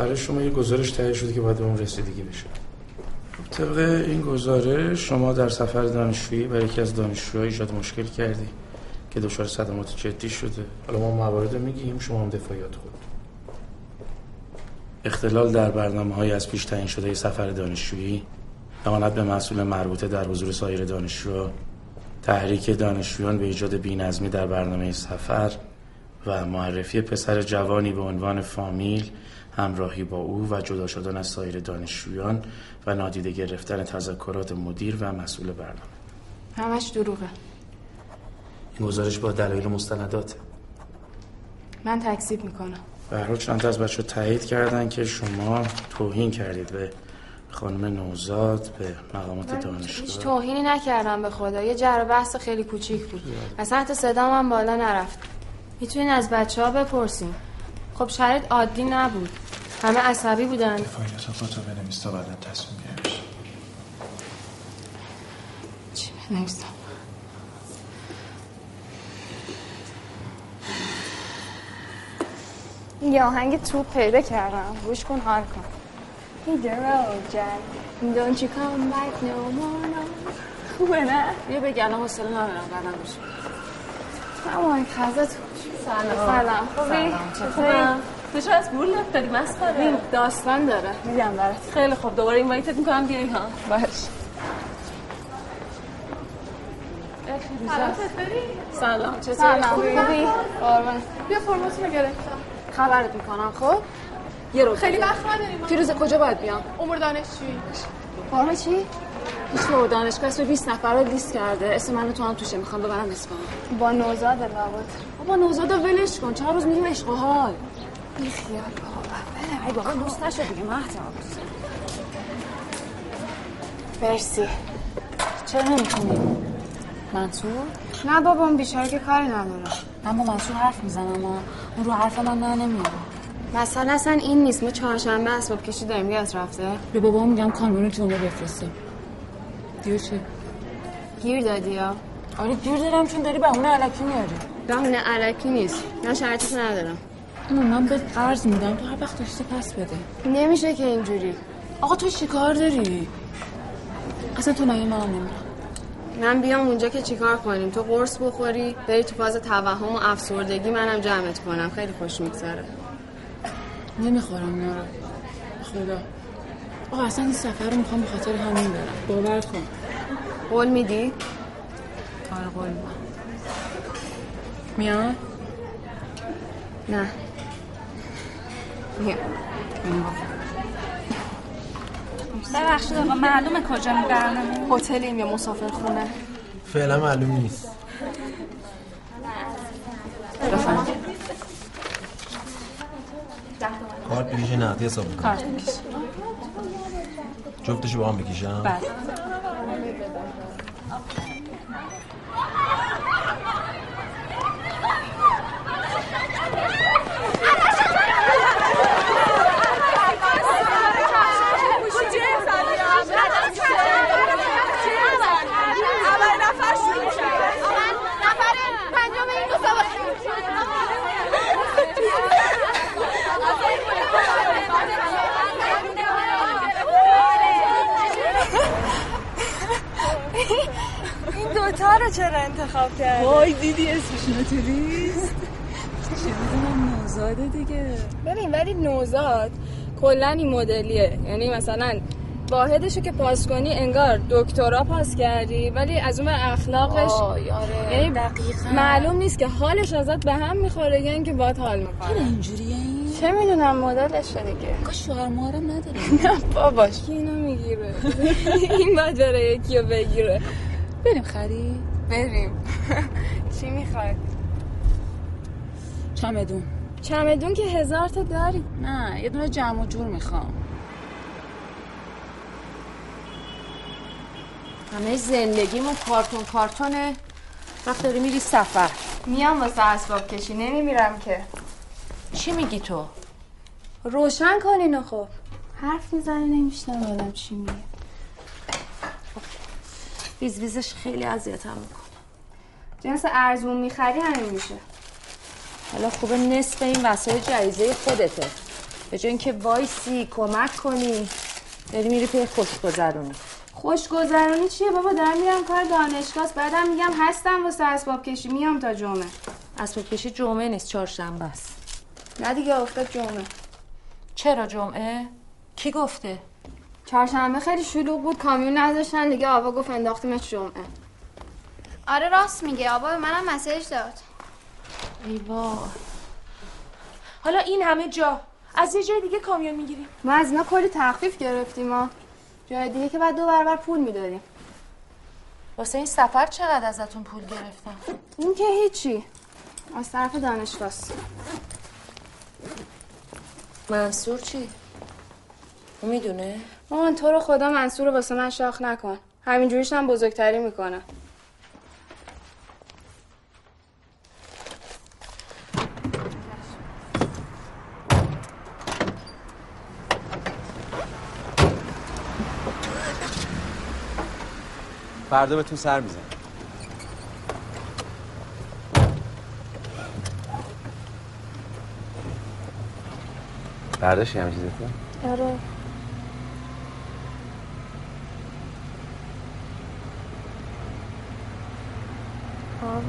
برای شما یه گزارش تهیه شده که باید به اون رسیدگی بشه. خب طبق این گزارش شما در سفر دانشجویی برای یکی از دانشجوها ایجاد مشکل کردی که دچار صدمات جدی شده. حالا ما موارد میگیم شما هم دفاعیات خود. اختلال در برنامه های از پیش تعیین شده سفر دانشجویی امانت به مسئول مربوطه در حضور سایر دانشجوها تحریک دانشجویان به ایجاد بینظمی در برنامه سفر و معرفی پسر جوانی به عنوان فامیل همراهی با او و جدا شدن از سایر دانشجویان و نادیده گرفتن تذکرات مدیر و مسئول برنامه. همش دروغه. این گزارش با دلایل مستندات. من تکذیب می‌کنم. به چند از بچه تایید کردن که شما توهین کردید به خانم نوزاد به مقامات دانشگاه. هیچ توهینی نکردم به خدا. یه جر بحث خیلی کوچیک بود. اصلا حتی صدام هم بالا نرفت. می‌تونین از بچه ها بپرسیم خب شرط عادی نبود. همه عصبی بودن. فایلت رو تو بنویس تا بعدا تصمیم گرفت چی بنویسم؟ یه آهنگ توپ پیدا کردم. گوش کن حال کن. The road, Jack. Don't you come back no more, no. خوبه نه؟ بیا بگی الان حوصله ندارم بعدم گوش اما خزت سلام. سلام. خوبی؟ خوبم تو از بول داری مسخره داستان داره. میدم برات. خیلی خوب. دوباره این وایتت می‌کنم. بیای ها. باش. سلام. چطور سلام. خوبی؟ قربان. بیا فرماتونو گرفتم خبرت می‌کنم خب؟ یه رو خیلی وقت نداریم. فیروز کجا باید بیام؟ امور دانشجویی. فرم چی؟ هیچ دانشگاه اسم 20 نفر رو لیست کرده. اسم منو تو هم توشه. می‌خوام ببرم اصفهان با نوزاد لابد. بابا نوزادا ولش کن. چهار روز میریم عشق و حال. بی خیال بابا. ای بابا دوست نشد دیگه. مهتاب مرسی. چرا نمی‌خونی منصور؟ نه بابا اون بیچاره که کاری نداره. من با منصور حرف می‌زنم اون رو حرف من نه نمیاد مثلا اصلا این نیست. ما چهارشنبه اسباب کشی داریم. یاد رفته؟ به بابا میگم کامیون جمعه بفرسته. دیو چی گیر دادی یا؟ آره گیر دارم چون داری بهونه علکی میاری. بهونه علکی نیست. من شرطی ندارم. اما من به قرض میدم. تو هر وقت داشتی پس بده. نمیشه که اینجوری. آقا تو چیکار داری؟ اصلا تو منم نمیرم من بیام اونجا که چیکار کنیم. تو قرص بخوری بری تو فاز توهم و افسردگی منم جمعت کنم. خیلی خوش میگذره. نمی‌خورم اینا رو خدا. آقا اصلا این سفر رو می‌خوام به خاطر همین برم. باور کن. قول میدی؟ آره قول میدم. میاد؟ نه. میام ببخشید آقا معلومه کجا برنامه هتلیم یا مسافر خونه فعلا معلوم نیست. کارت بکشه نقدی حساب می‌کنم کارت جفتشو با هم بکشم. بعد رو چرا انتخاب کردی؟ وای دیدی رو لیست چه می‌دونم نوزاده دیگه. ببین ولی نوزاد کلا این مدلیه. یعنی مثلا واحدشو که پاس کنی انگار دکترا پاس کردی ولی از اون اخلاقش آره یعنی دقیقا. معلوم نیست که حالش ازت به هم می‌خوره یا اینکه باید حال می‌کنه. اینجوریه این؟ چه می‌دونم مدلشه دیگه. کاش شوهر مهرم نداره. نه باباش. کی اینو می‌گیره. این باید بره یکی رو بگیره. بریم خرید؟ بریم. چی می‌خواد چمدون. چمدون که هزار تا داری. نه یه دونه جمع و جور می‌خوام. همه زندگیمون کارتون کارتونه. وقت داری میری سفر. میام واسه اسباب کشی نمیمیرم که. چی میگی تو؟ روشن کن اینو خب. حرف می‌زنی نمی‌شنوم آدم چی میگه. ویز ویزش خیلی اذیتم می‌کنه. جنس ارزون می‌خری همین میشه. حالا خوبه نصف این وسایل جایزه خودته. به جای اینکه وایسی کمک کنی داری میری پی خوشگذرونی. خوشگذرونی چیه بابا؟ دارم میرم کار دانشگاه بعدم میگم هستم واسه اسباب کشی. میام تا جمعه. اسباب کشی جمعه نیست چهارشنبه است. نه دیگه افتاد جمعه. چرا جمعه؟ کی گفته؟ چهارشنبه خیلی شلوغ بود کامیون نذاشتن دیگه آوا گفت انداختیمش جمعه. آره راست میگه. آبا به منم مسیج داد. ای وای. حالا این همه جا. از یه جای دیگه کامیون می‌گیریم. ما از اینا کلی تخفیف گرفتیم ما جای دیگه که بعد دو برابر پول می‌دادیم واسه این سفر چقدر ازتون پول گرفتم این که هیچی. از طرف دانشگاه. منصور چی؟ اون می‌دونه؟ مامان تو رو خدا منصور رو واسه من شاخ نکن. همینجوریش هم بزرگتری می‌کنه. فردا بهتون سر میزن برداشتی همه چیزتون؟ آره.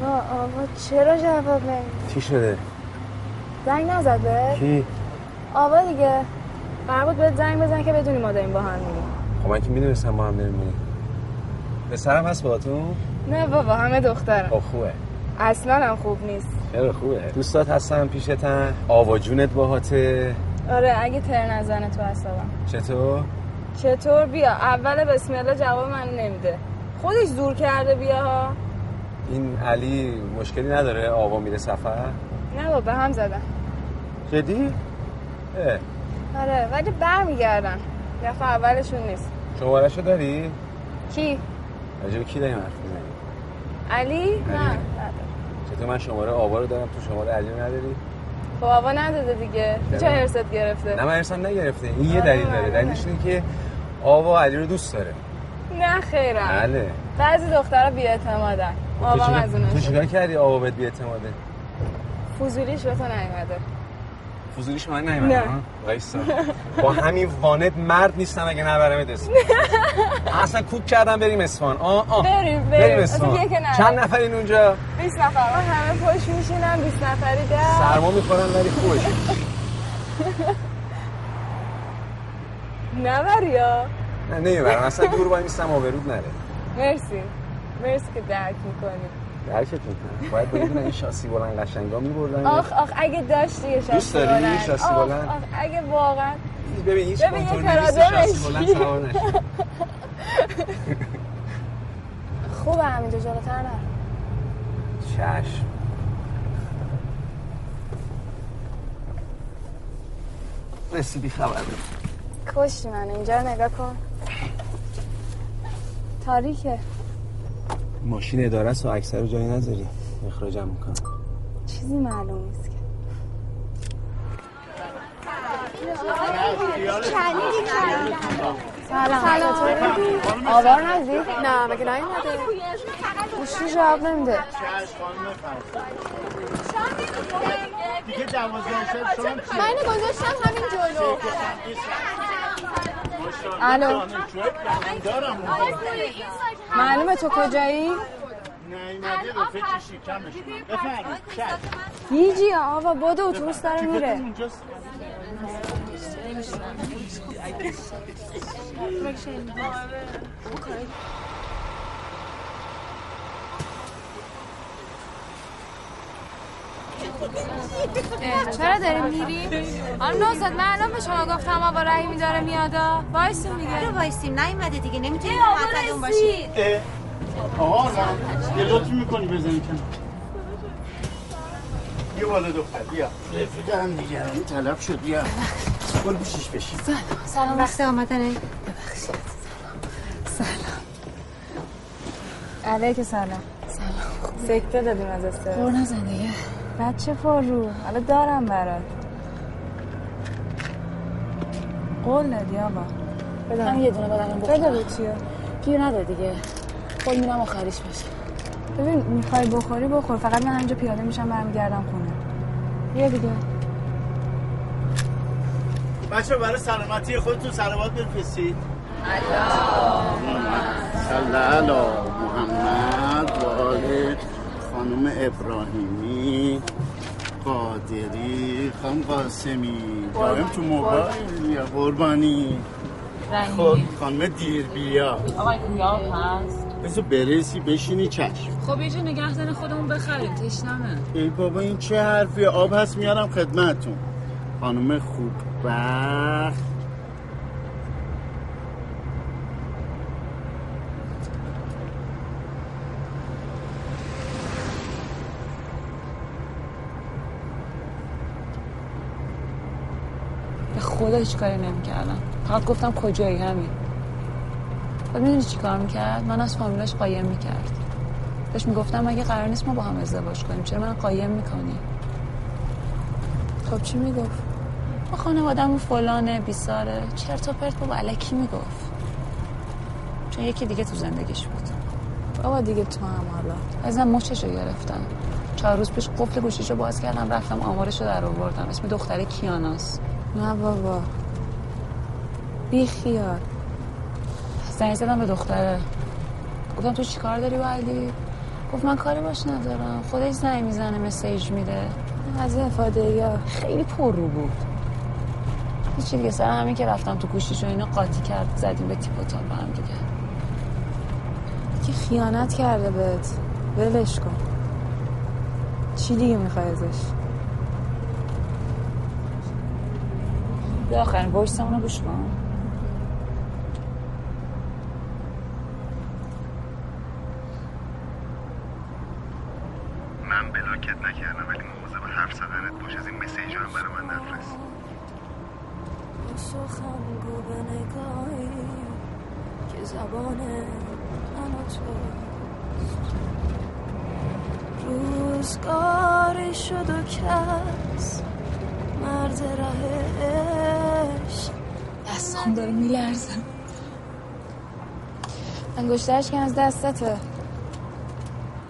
آقا آقا چرا جواب نمیدی؟ چی شده؟ زنگ نزده؟ کی؟ آوا دیگه قرار بود بهت زنگ بزن که بدونی ما داریم با هم میریم خب من که می‌دونستم با هم داریم میریم پسرم هست باهاتون؟ نه بابا همه دخترم. خب خوبه. اصلا هم خوب نیست. چرا خوبه. دوستات هستن پیشتن؟ آوا جونت باهاته؟ آره اگه تر نزنه تو حسابم چطور؟ چطور؟ بیا اول بسم الله جواب من نمیده. خودش زور کرده بیا ها این علی مشکلی نداره؟ آوا میره سفر؟ نه بابا هم زدن. جدی؟ اه. آره ولی برمیگردن. دفعه اولشون نیست. شمارشو داری؟ کی؟ راجب کی داریم حرف می‌زنی؟ علی؟ نه چطور من شماره آوا رو دارم تو شماره علی نداری؟ خب آوا نداده دیگه. چه هرست گرفته؟ نه من ارسم نگرفته. این یه آره، دلیل داره. آره. دلیلش اینه که آوا علی رو دوست داره. نه خیرم. بله. بعضی دخترها بی‌اعتمادن. تو از اوناست. تو چیکار کردی آوا بهت بی‌اعتماده فضولیش به تو نیومده. فضولیش من نیومد نه. وایسا با همین وانت مرد نیستم اگه نبرمت اصفهان اصلا کوک کردم بریم اصفهان. آه آه. بریم، بریم. نره. چند نفرین اونجا؟ 20 نفر. من همه پشت میشینم 20 نفری ده سرما می‌خورن ولی خوش نبری یا نه نمی‌برم. اصلا دور وای میستم آبرود نره. مرسی. مرسی که درک می‌کنی. درکتون کنم. باید بدون این شاسی بلند قشنگا میبردن. آخ آخ اگه داشتی یه شاسی دوست داری بلند. شاسی آخ، بلند؟ آخ اگه واقعا. ببین هیچ ببین یه کنترلی نیست شاسی بلند. سوار نشی. خوبه همینجا جلوتر نرو چشم. رسیدی خبر. کشتی من اینجا نگاه کن. تاریکه. ماشین اداره است و اکثر جایی نذاری. اخراجم می‌کنم. چیزی معلوم نیست که. سلام سلام آوار ندی؟ نه مگه نیومده گوشی جواب نمیده دیگه دوازده شب شما من اینو گذاشتم همین جلو. الو معلومه تو کجایی؟ گیجی آوا بودو اتوبوس داره میره چرا داریم میریم؟ آن نوزد من الان به شما گفتم آوا رحیمی داره میادا وایسون دیگه. چرا وایسیم نیومده دیگه نمی‌تونی معطل اون باشی آقا نه. یه لطفی می‌کنی بزنی کنار. یه بالا دختر بیا. رفیق هم دیگه این طلب شد بیا. برو پیشش بشی سلام وقت آمدنه. علیک سلام. سلام. سکته دادیم از استرس. قور نزن دیگه بچه پر رو. حالا دارم برات. قول ندی آبا بده. هم یه دونه بخورم بده به چیه گیر نده دیگه. قول میرم آخریش بشه. ببین می‌خوای بخوری بخور. فقط من همینجا پیاده میشم برمیگردم خونه. بیا دیگه. بچه برای سلامتی خودتون سلامات بفرستید. صلی علی محمد و آل خانم قادری خانم قاسمی. دائم تو موبایل یا قربانی. خب خانم دیربیا آقای کویاب هست. بذار برسی بشینی چشم. خب یه جا نگهدن خودمون بخریم تشنمه. ای بابا این چه حرفی آب هست میارم خدمتون خانم خوب بخت خدا هیچ کاری نمی‌کردم فقط گفتم کجایی همین؟ بعد می‌دونی چی کار می‌کرد؟ من از فامیلاش قایم می‌کرد. بهش می‌گفتم اگه قرار نیست ما با هم ازدواج کنیم. چرا من قایم می‌کنی؟ خب چی می‌گفت؟ ما خانوادهمون فلانه بیساره. چرت و پرت بابا علکی می‌گفت. چون یکی دیگه تو زندگیش بود. بابا دیگه تو هم حالا. ازم مچشو گرفتم چهار روز پیش قفل گوشیشو باز کردم رفتم آمارشو در آوردم. اسم دختره کیاناست نه بابا. بی خیال. زنگ زدم به دختره. گفتم تو چیکار داری با علی گفت من کاری باش ندارم. خودش زنگ می‌زنه مسیج میده. از این افاده یا. خیلی پر رو بود. هیچی دیگه سر همین که رفتم تو گوشیشو اینو قاطی کرد زدیم به تیپ و تاپ هم دیگه. که خیانت کرده بهت. ولش کن. چی دیگه می‌خوای ازش؟ به آخرین وایسمونو گوش کن. من بلاکت نکردم ولی مواظب حرف زدنت باش از این مسیج هم برای من نفرست. سخن گو به نگاهی که زبان من و توست. روزگاری شد و کس ره عشق دستام داره میلرزه انگشترش که از دستته.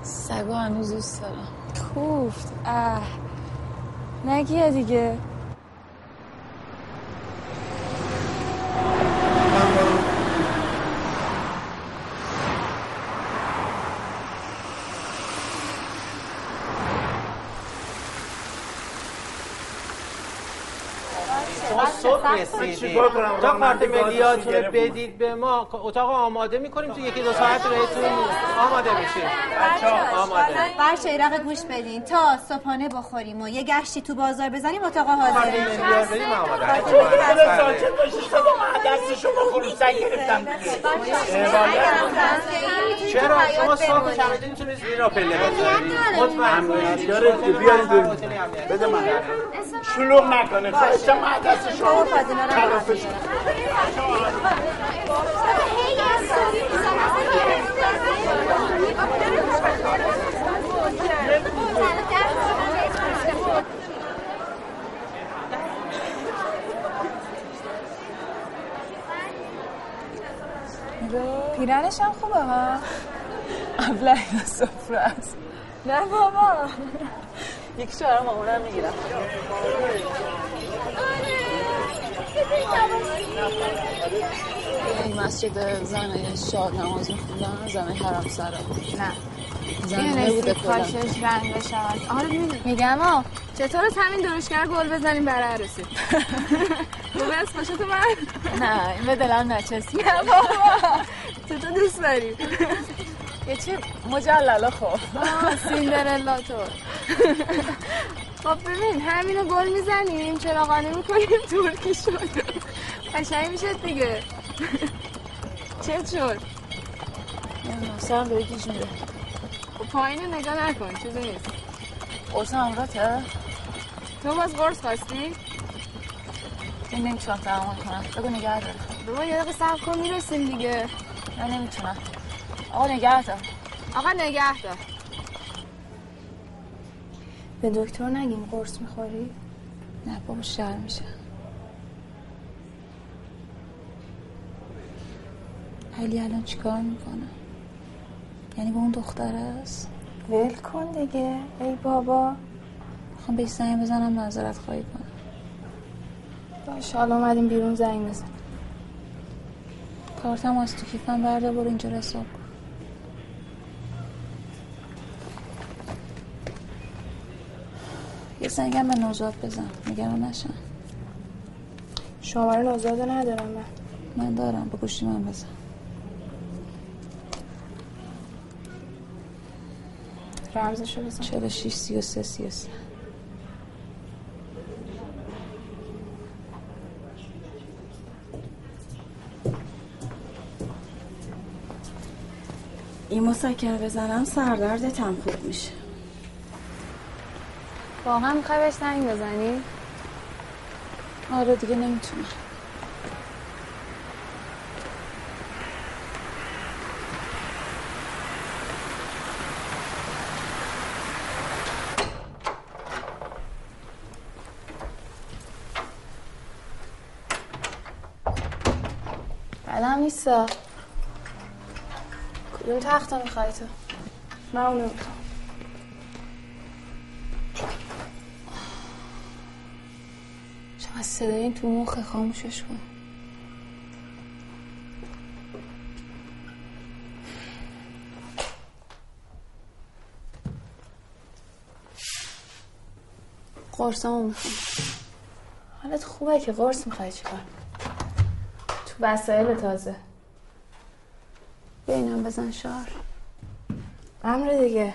سگا هنوز دوست دارم. کوفت اه. نگیه دیگه شما صبح رسیدید تا کارت ملیاتون رو بدید به ما. اتاق آماده می‌کنیم تو یکی دو ساعت بهتون آماده میشید آماده. بر شیرق گوش بدین. تا صبحانه بخوریم و یه گشتی تو بازار بزنیم اتاق حاضر. چرا؟ شما صبح چمدون می‌تونید زیر را پله بذارید مطمئن داره بیارید بده من. شلوغ نکنه. خواهشم من دستشو خلافش پیرنش هم خوبه ها؟ ابله سفره است. نه بابا. یک شوهر مامونم می‌گیرم. این مسجد زن شاد نماز میخوندن زن حرم سرا. نه. زنه بوده کلا پاشش رنگ بشود. آره میگم ها چطور از همین درشگر گل بزنیم برای عروسی؟ خوبه از خوشت من نه این به دلم نچستی نه بابا. تو تو دوست داری. یه چی؟ مجللا خب آه، سیندرلا تو. خب ببین همینو گل می‌زنیم چراغانی می‌کنیم ترکی شد. قشنگ میشه دیگه. چه شد. سرم داره گیج میره خب پایین نگاه نکن چیزی نیست. قرص امراته تو باز قرص خواستی؟ این نمی‌تونم تحمل کنم. بگو نگه داره بابا یه دقیقه صبر کن می‌رسیم دیگه. نه نمی‌تونم. آقا نگه دار. آقا نگه دار. به دکتر نگیم قرص می‌خوری؟ نه بابا شر میشه. علی الان چیکار می‌کنه؟ یعنی با اون دختر است؟ ول کن دیگه ای بابا. می‌خوام بهش زنگ بزنم معذرت خواهی کنم. باشه حالا اومدیم بیرون زنگ بزن کارتم از تو کیفم برده برو اینجا حساب زنگم به نوزاد بزن. نگران نشن شماره نوزاد ندارم من. من دارم. به گوشی من بزن. رمزشو بزن. 46 33 33 این مسکر بزنم سردردتم خوب میشه. واقعا می‌خوای بهش زنگ بزنی؟ آره دیگه نمی‌تونم بعدم نیستا کدوم تخت می‌خوای تو؟ من اونو می‌خوام چقدر صدای این تو مخ خاموشش کن. قرصامو می‌خوام. حالت خوبه که قرص می‌خوای چیکار؟ تو وسایل تازه. بینم بزن شار امر دیگه.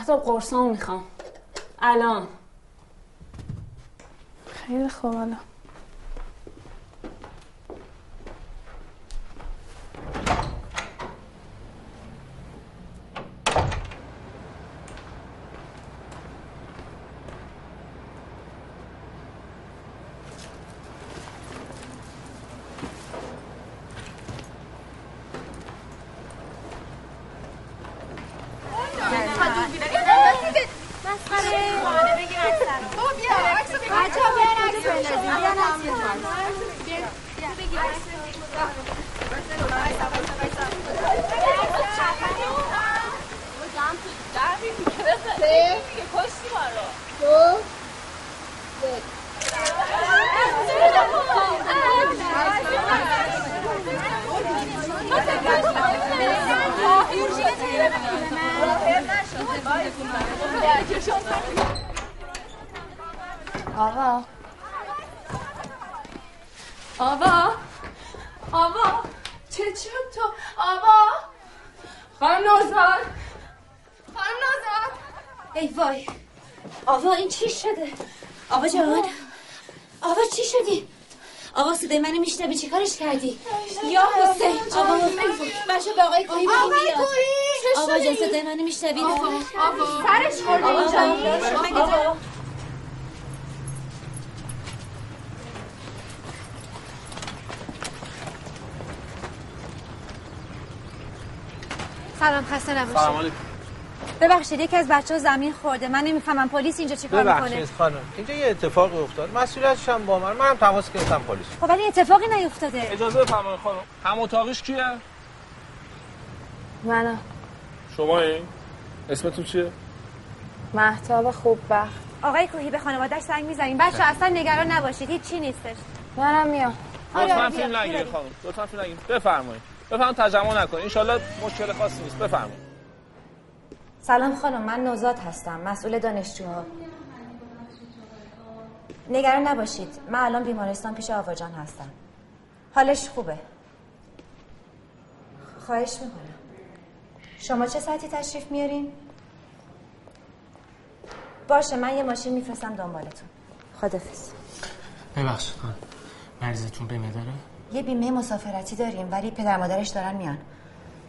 مهتاب قرصامو می‌خوام. الان. خیلی خوب حالا آقا خانم نوزاد. خانم نوزاد. ای وای. آوا این چی شده؟ آوا جان. آوا. چی شدی؟ آوا صدای منو میشنوی؟ چی کارش کردی؟ یا حسین. آوا بچه به آقای کوهی بگی بیاد. آوا جان صدای منو میشنوی؟ سرش خورده آوا اینجا. جان مگه آوا. سلام خسته نباشید. سلام علیکم. ببخشید یکی از بچه ها زمین خورده. من نمی‌فهمم پلیس اینجا چیکار می‌کنه. ببخشید خانم اینجا یه اتفاقی افتاد. مسئولیتش هم با من. منم تماس گرفتم پلیس. خب ولی اتفاقی نیفتاده. اجازه بفرمایید خانم. هم اتاقیش کیه؟ منم شما این؟ اسمتون چیه؟ محتاب خوب بخت. آقای کوهی به خانوادهش زنگ می‌زنیم. بچه اصلا نگران نباشید. هیچ چی نیستش. منم میام. لطفا فیلم نگیر خانم. لطفا فیلم نگیر. بفرمایید. بفرمایید تجمع نکنید. ان مشکل خاصی نیست. بفرمایید. سلام خانم من نوزاد هستم مسئول دانشجوها. نگران نباشید من الان بیمارستان پیش آواجان هستم. حالش خوبه. خواهش می‌کنم. شما چه ساعتی تشریف میارین؟ باشه من یه ماشین میفرستم دنبالتون. خدافز ببخشید خانم مریضتون بیمه داره یه بیمه مسافرتی داریم ولی پدر مادرش دارن میان.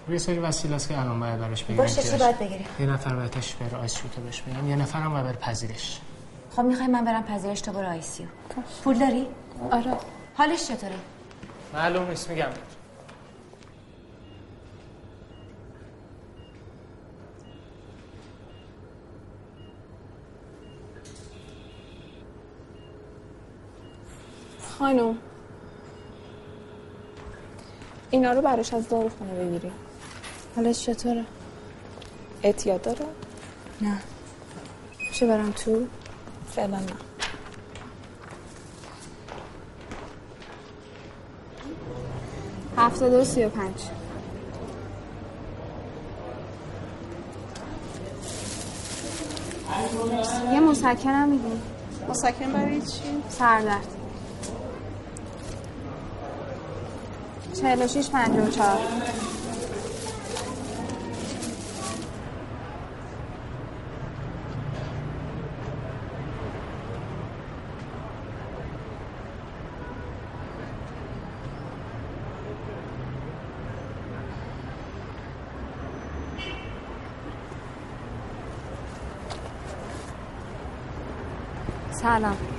یه سری وسیله است که الان باید براش بگیریم باشه چی باید بگیریم؟ یه نفر باید تشریف بره ICU تا بهش بگم یه نفر هم باید بره پذیرش. خب می‌خوای من برم پذیرش تو برو ICU پول داری؟ آره. حالش چطوره؟ معلوم نیست میگم. خانم. اینا رو براش از داروخونه بگیری حالش چطوره؟ اعتیاد داره؟ نه چه برم تو؟ فعلا نه هفتاد و سی و پنج یه مسکنم میدیم مسکن برای چی؟ سردرد چهل و شیش پنج و چهار. سلام.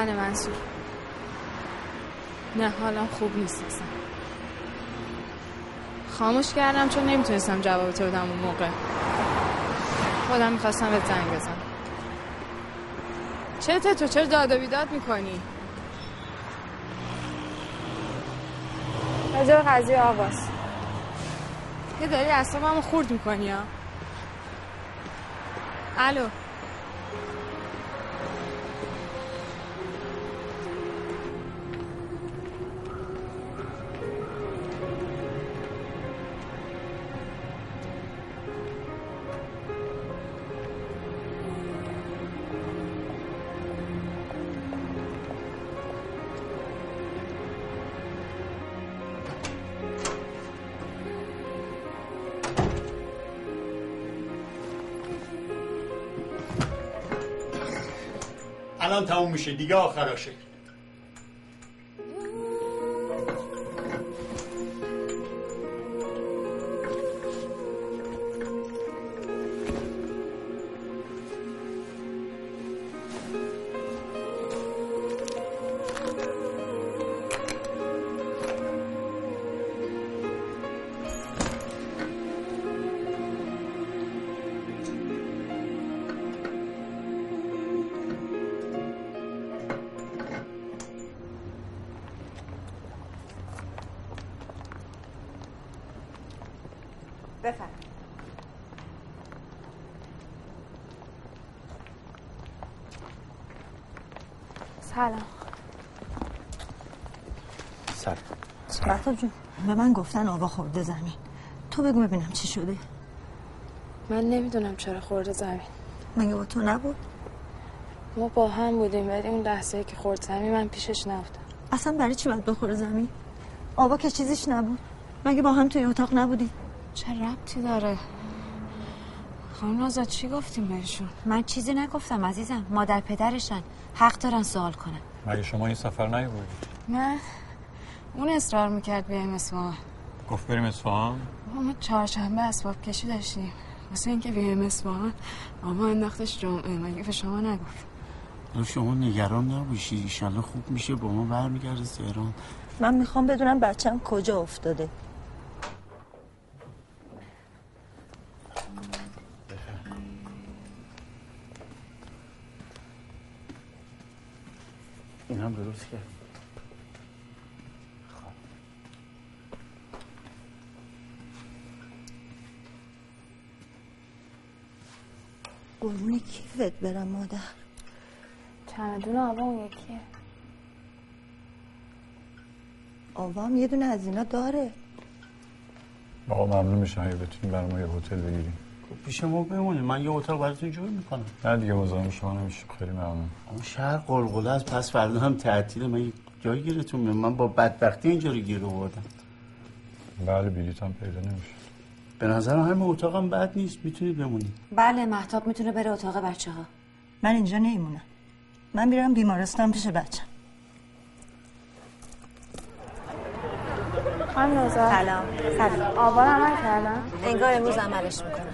بله منصور. نه حالم خوب نیست اصلا. خاموش کردم چون نمی‌تونستم جواب تو بدم اون موقع. خودم می‌خواستم به زنگ بزنم. چته تو چرا داد و بیداد می‌کنی؟ راجع به قضیه آواز. یه داری اصابمو خورد می‌کنی ها الو. میشه دیگه آخراشه من گفتن آقا خورده زمین. تو بگو ببینم چی شده. من نمی‌دونم چرا خورده زمین. مگه با تو نبود؟ ما با هم بودیم ولی اون لحظه که خورد زمین من پیشش نبودم. اصلا برای چی باید بخوره زمین؟ آبا که چیزیش نبود. مگه با هم توی اتاق نبودی چه ربطی داره؟ خانم آزاد چی گفتیم بهشون؟ من چیزی نگفتم عزیزم. مادر پدرشن. حق دارن سوال کنن. مگه شما این سفر نیوردید نه. اون اصرار می‌کرد بیایم اصفهان. گفت بریم اصفهان؟ ما چهارشنبه اسباب کشی داشتیم. واسه اینکه بیایم اصفهان اما انداختش جمعه. مگه به شما نگفت؟ شما نگران نباشی. ایشالله خوب میشه با ما برمیگرده تهران. من می‌خوام بدونم بچم کجا افتاده. این هم درست کرد. قربون کیفت برم مادر؟ چمدون آبا اون یکیه. آوا هم یه دونه از اینا داره. آقا ممنون میشم اگه بتونیم برای ما یه هتل بگیریم. پیش ما بمونید من یه اتاق براتون جور می‌کنم. نه دیگه مزاحم شما نمیشیم. خیلی ممنون. اون شهر قلقله از پس فردا هم تعطیله. من جای گیرتون من با بدبختی اینجا رو گیر آوردم. بله بلیط هم پیدا نمیشه. به نظرم همین اتاقم بد نیست می‌تونی بمونی بله محتاب می‌تونه بره اتاق بچه ها من اینجا نمیمونم من میرم بیمارستان پیش بچم خانم نوزا سلام. سلام. آبان عمل کردم. انگار امروز عملش می‌کنن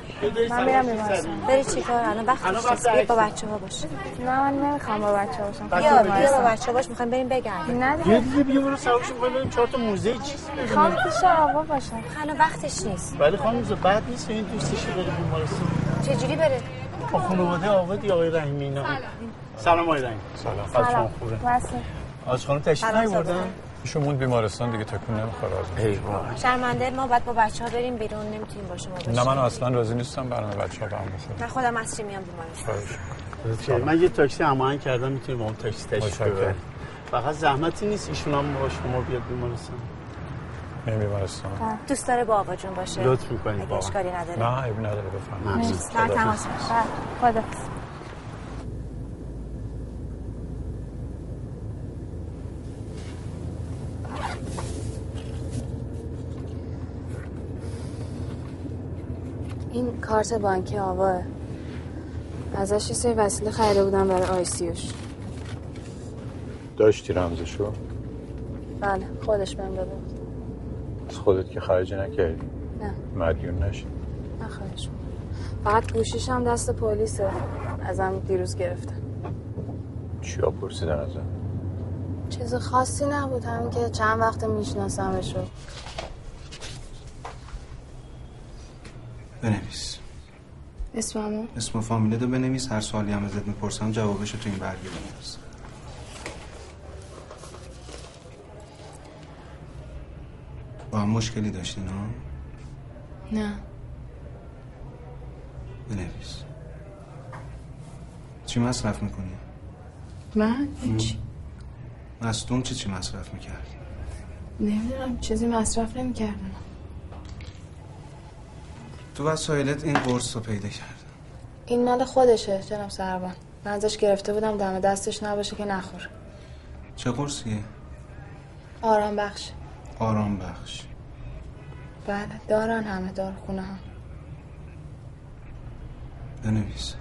من میرم بیمارستان بری چیکار الان وقتش نیست. بیا با بچه ها باش. نه من نمی‌خوام با بچه باشم. بیا بیا با بچه ها باش. می‌خوایم بریم بگردیم. نه دیگه دیگه بیا برو سوارش می‌خوایم بریم چهار تا موزه چیز می‌خوام ببینیم پیش آوا باشم. الان وقتش نیست. ولی خانم زو بد نیست این دوستش بره بیمارستان چجوری بره؟ با خانواده آقای آقای رحیمی اینا؟ سلام. آقای رحیمی. سلام. حالتون خوبه. واسه. آج خانم تشریف سلام نیوردن؟ موند بیمارستان دیگه تکون نمی‌خوره از شرمنده ما باید با بچه ها بریم بیرون نمی‌تونیم با شما باشیم نه من اصلا راضی نیستم برنامه بچه ها به هم بخوره من خودم از چی میام بیمارستان؟ من یه تاکسی هماهنگ کردم می‌تونیم با اون تاکسی. ببریم فقط زحمتی نیست ایشون هم با شما بیاد بیمارستان. میریم بیمارستان. دوست داره با آقا جون باشه. لطف می‌کنید واقعا. اشکالی نداره. نه نداره. در تماس باش خدا این کارت بانکی آواه ازش یه سری وسیله خریده بودم برای آیسیوش داشتی رمزشو؟ بله خودش بهم داده از خودت که خرج نکردی؟ نه. مدیون نشی؟ نه خواهش فقط گوشیش هم دست پلیسه. ازم دیروز گرفتن چیا پرسیدن ازم چیز خاصی نبود همین که چند وقت میشناسمشو بنویس. اسممو؟ اسم و فامیلت رو بنویس. هر سوالی هم ازت می‌پرسم جوابش تو این برگه بنویس. با هم مشکلی داشتین ها؟ نه. بنویس. چی مصرف می‌کنی؟ من؟ هیچ. مصدوم چی چی مصرف می‌کرد؟ نمی‌دونم چیزی مصرف نمی‌کردم. تو وسایلت این قرص رو پیدا کرد این مال خودشه جناب سربان من ازش گرفته بودم دم دستش نباشه که نخور. چه قرصیه؟ آرام بخش. آرام بخش. بله دارن همه دار خونه ها. بنویس.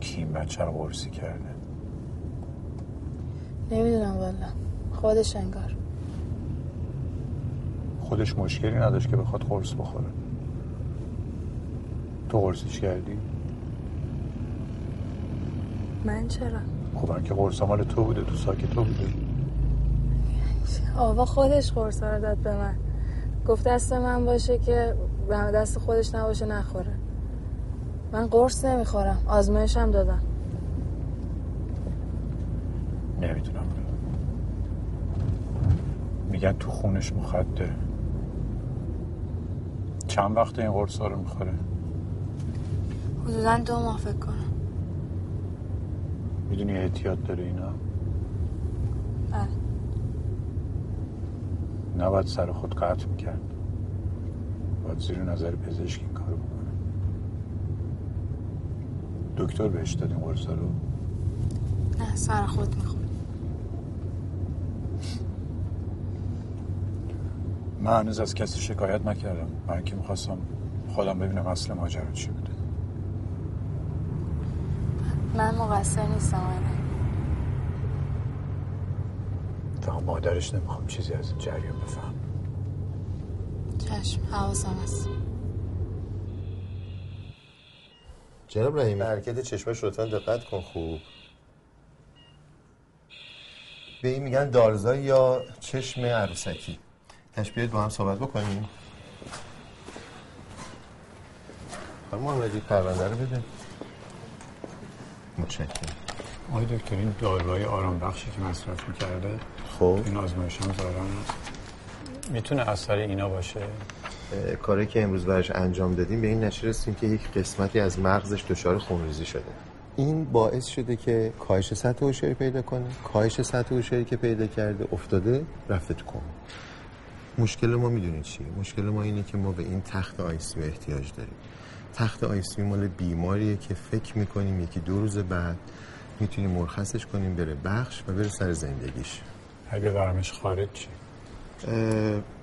کی این بچه رو قرصی کرده؟ نمی‌دونم والا. خودش انگار. خودش مشکلی نداشت که بخواد قرص بخوره. تو قرصش کردی؟ من چرا؟ خب که قرص مال تو بوده تو ساک تو بوده. آوا خودش قرص رو داد به من. گفت دست من باشه که به دست خودش نباشه نخوره. من قرص نمی‌خورم. آزمایشم دادم. نمی‌دونم. میگن تو خونش مخدره چند وقت این قرص رو می‌خوره؟ حدودا دو ماه فکر کنم. می‌دونی احتیاط داره اینا؟ بله. نباید سر خود قطع می‌کرد. باید زیر نظر پزشک این کارو بکنه. دکتر بهش داد این قرص رو. نه سر خود میخور من هنوز از کسی شکایت نکردم. من اینکه می‌خواستم خودم ببینم اصل ماجرا چی بوده. من مقصر نیستم. فقط مادرش نمی‌خوام چیزی از این جریان بفهم. چشم حواسم هست. جناب رحیمی حرکت چشمش لطفا دقت کن خوب. به این میگن دارزای یا چشم عروسکی. تشبیهت با هم صحبت بکنیم. خانم محمدی پرونده رو بده متشکرم. آقای دکتر این داروهای آرام بخشی که مصرف می‌کرده خب. این آزمایش هم دارن می‌تونه اثر اینا باشه؟ کاری که امروز براش انجام دادیم به این نتیجه رسیدیم که یک قسمتی از مغزش دچار خونریزی شده. این باعث شده که کاهش سطح هوشیاری پیدا کنه. کاهش سطح هوشیاری که پیدا کرده افتاده رفته تو کم مشکل ما می‌دونید چیه؟ مشکل ما اینه که ما به این تخت آیسی احتیاج داریم. تخت آیسی مال بیماریه که فکر می‌کنیم یکی دو روز بعد می‌تونیم مرخصش کنیم بره بخش و بره سر زندگیش. اگه برمش خارج چی؟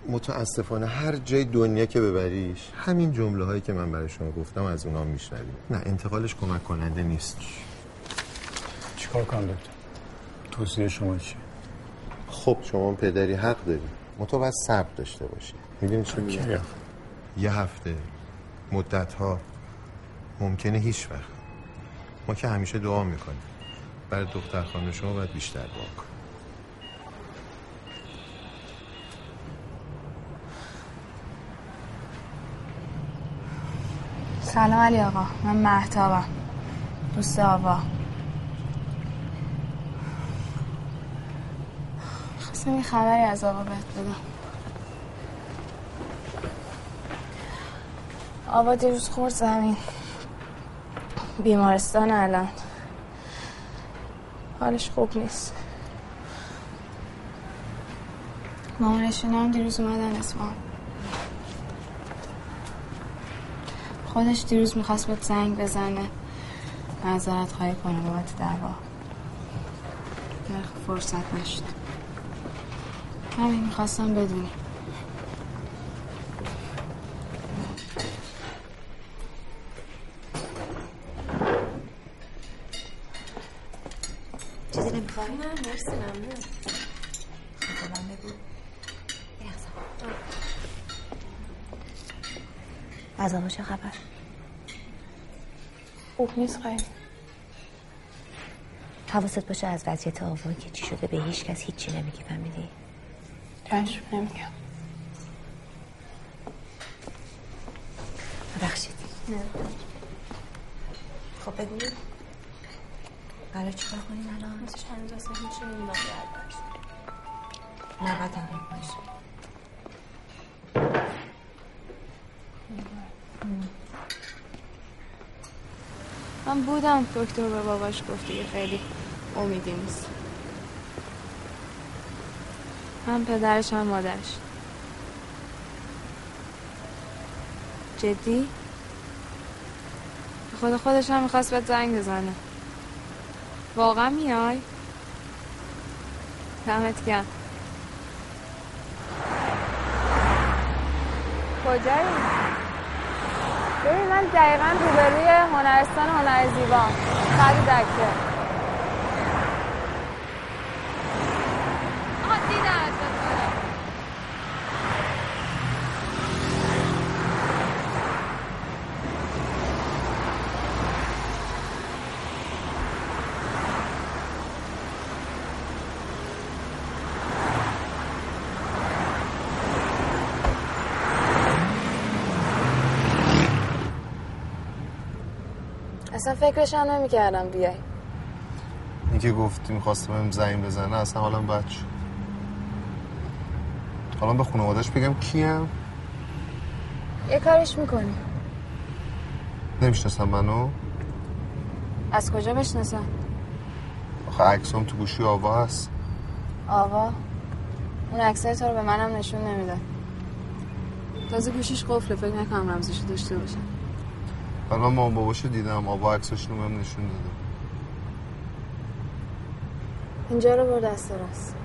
متاسفانه هر جای دنیا که ببریش همین جمله هایی که من برای شما گفتم از اونا میشنوی نه انتقالش کمک کننده نیست. چیکار کنم دکتر؟ توصیه شما چی خب شما پدری حق داری متو باید صبر داشته باشی. می‌دونی چی میگم؟ یه هفته مدت ها ممکنه هیچ وقت. ما که همیشه دعا می‌کنیم. برای دختر خانم شما باید بیشتر دعا کن سلام علی آقا. من محتابم دوست آوا. خواستم یه خبری از آقا بهت بدم. آوا دیروز خورد زمین. بیمارستان الان. حالش خوب نیست. مامانشون هم دیروز اومدن اسمان خودش دیروز می‌خواست بهت زنگ بزنه. معذرت خواهی کنه بابت دعوا. فرصت نشد همین می‌خواستم بدونی چیزی نمی‌خوای؟ نه مرسی ممنون خب من بگو از آبا چه خبر؟ خوب نیست خیلی حواست باشه از وضعیت آوا که چی شده به هیچ کس هیچی نمیگی فهمیدی؟ چشم نمیگم ببخشید. نه. خب بگو قرار چیکار کنیم الان؟ مثل هیچی نمی‌دونم نه تمرین باشه. من بودم دکتر به باباش گفت دیگه خیلی امیدی نیست. هم پدرش هم مادرش جدی؟ به خود خودش هم می‌خواست بهت زنگ بزنه واقعا میای؟ دمت گرم کجایی؟ ببین من دقیقا روبروی هنرستان هنر زیبا خط دکه اصلا فکرش هم نمی کردم بیای. این که گفتی می‌خواسته بهم زنگ بزنه اصلا حالم بد شد. حالا به خانوادش بگم کیم. یه کارش می‌کنی. نمی‌شناسم منو. از کجا بشناسم؟ آخه عکسام تو گوشی آوا هست. آوا؟ اون عکسای تو رو به منم نشون نمیده تازه گوشیش قفله فکر نکنم رمزشو داشته باشه ولی من مامان باباشو دیدم آوا عکساشونو بهم نشون داده. اینجا رو بر دست راست.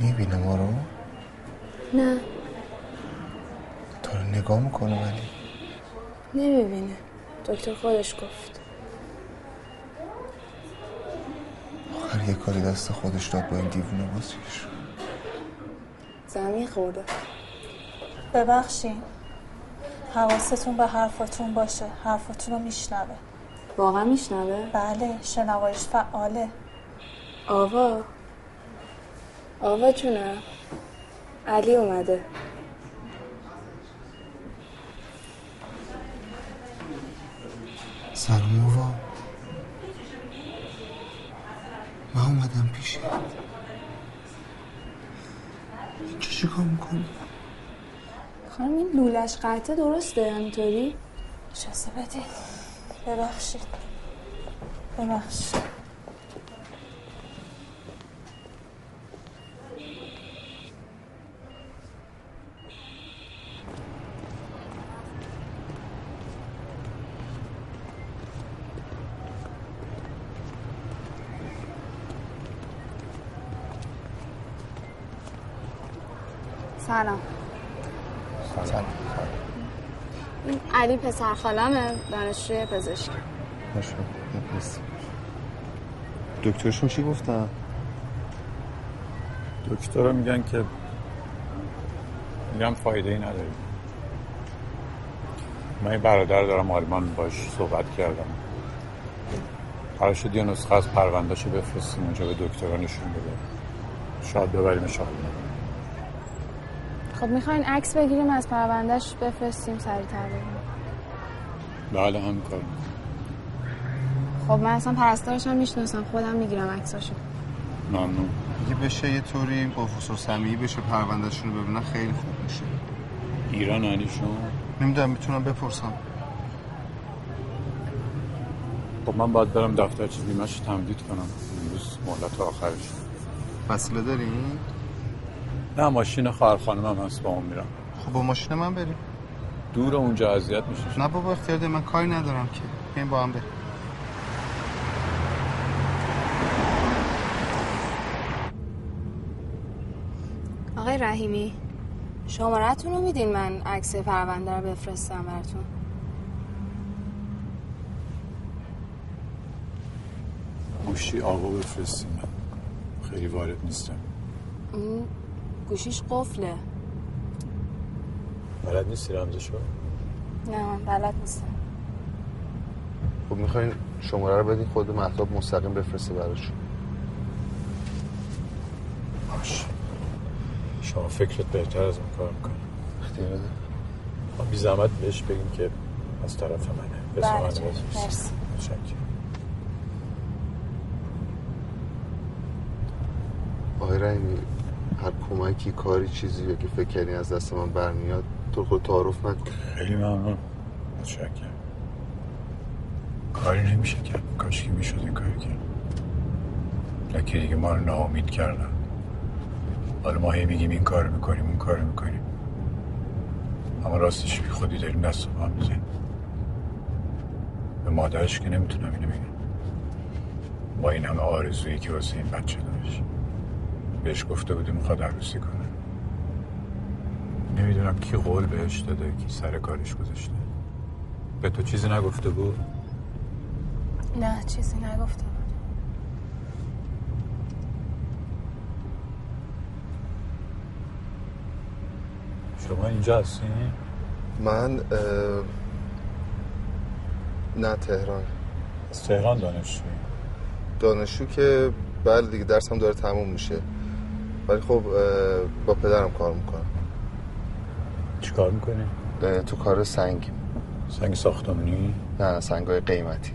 می‌بینه ما رو؟ نه. تا رو نگاه می‌کنه ولی؟ نمی‌بینه. دکتر خودش گفت. آخر یه کاری دست خودش داد با این دیوونه بازیش. زمین خورده. ببخشین حواستون به حرفاتون باشه. حرفاتون رو میشنوه. واقعا میشنوه؟ بله شنوایش فعاله. آوا. آوا جونم علی اومده. سلام آوا. من اومدم پیشت اینجا چیکار می‌کنی؟ خانم این لولش قطعه درسته همینطوری؟ شسته بدید ببخشید. ببخشید. سلام. علی پسر خالمه دانشجوی پزشکی باشه مرسی. دکترشون چی گفتن؟ دکترها میگن که میگم فایده ای نداره. من یه برادر دارم آلمان باش صحبت کردم. قرار شد یه نسخه از پروندهشو بفرستیم اونجا به دکترها نشون بده. شاید ببریمش آلمان خب می‌خواین عکس بگیریم از پروندهش بفرستیم سریعتر بگیم بله هم کار. خب من اصلا پرستارش هم می‌شناسم. خودم می‌گیرم عکساشو. ممنون. اگه بشه یه طوری با خصوص سمیعی بشه پروندهشون رو ببینن خیلی خوب میشه. ایران انیشون نمی‌دونم می‌تونم بپرسم. خب من باید برم دفتر چیز بیمهش تمدید کنم. امروز مهلت آخرش. وصله دارین؟ نه ماشین خواهر خانمم هست با اون میرم. خب با ماشین من بریم. دور اونجا اذیت میشه نه بابا اختیار من کاری ندارم که. بیاین با هم بریم. آقای رحیمی شمارتون رو میدین من عکس پرونده رو بفرستم براتون؟ گوشی آقا بفرستیم. من خیلی وارد نیستم. اون گوشیش قفله. بلد نیستی رمزشو نه من بلد نیستم. خب می‌خواین شماره رو بدین خود مهتاب مستقیم بفرسته براشون باش. شما فکرت بهتر از اون کار می‌کنی. اختیار ده ما بی زحمت بهش بگیم که از طرف منه. بله. مرسی. متشکرم. آقای رحیمی هر کمکی کاری چیزی که فکر کردین از دست من برمیاد تو خود تعارف نکن. خیلی ممنون. متشکرم. کاری نمیشه کرد کاش که می‌شد این کاری کرد. لکه دیگه ما رو ناامید کردن. حالا ما هی میگیم این کار می‌کنیم اون کار می‌کنیم. اما راستش بی خودی داریم دست پا می‌زنیم. به مادرش که نمی‌تونم اینو بگم. با این همه آرزویی که واسه این بچه داشت. بهش گفته بودیم می‌خواد عروسی کنه. نمی‌دونم کی قول بهش داده کی سر کارش گذاشته. به تو چیزی نگفته بود؟ نه چیزی نگفتم شما اینجا هستین؟ من اه، نه تهران. از تهران دانشجویی دانشجو که بله دیگه درسم داره تموم میشه. ولی خب اه، با پدرم کار می‌کنم. چی کار می‌کنی؟ تو کار سنگ سنگ ساختمانی؟ نه سنگ های قیمتی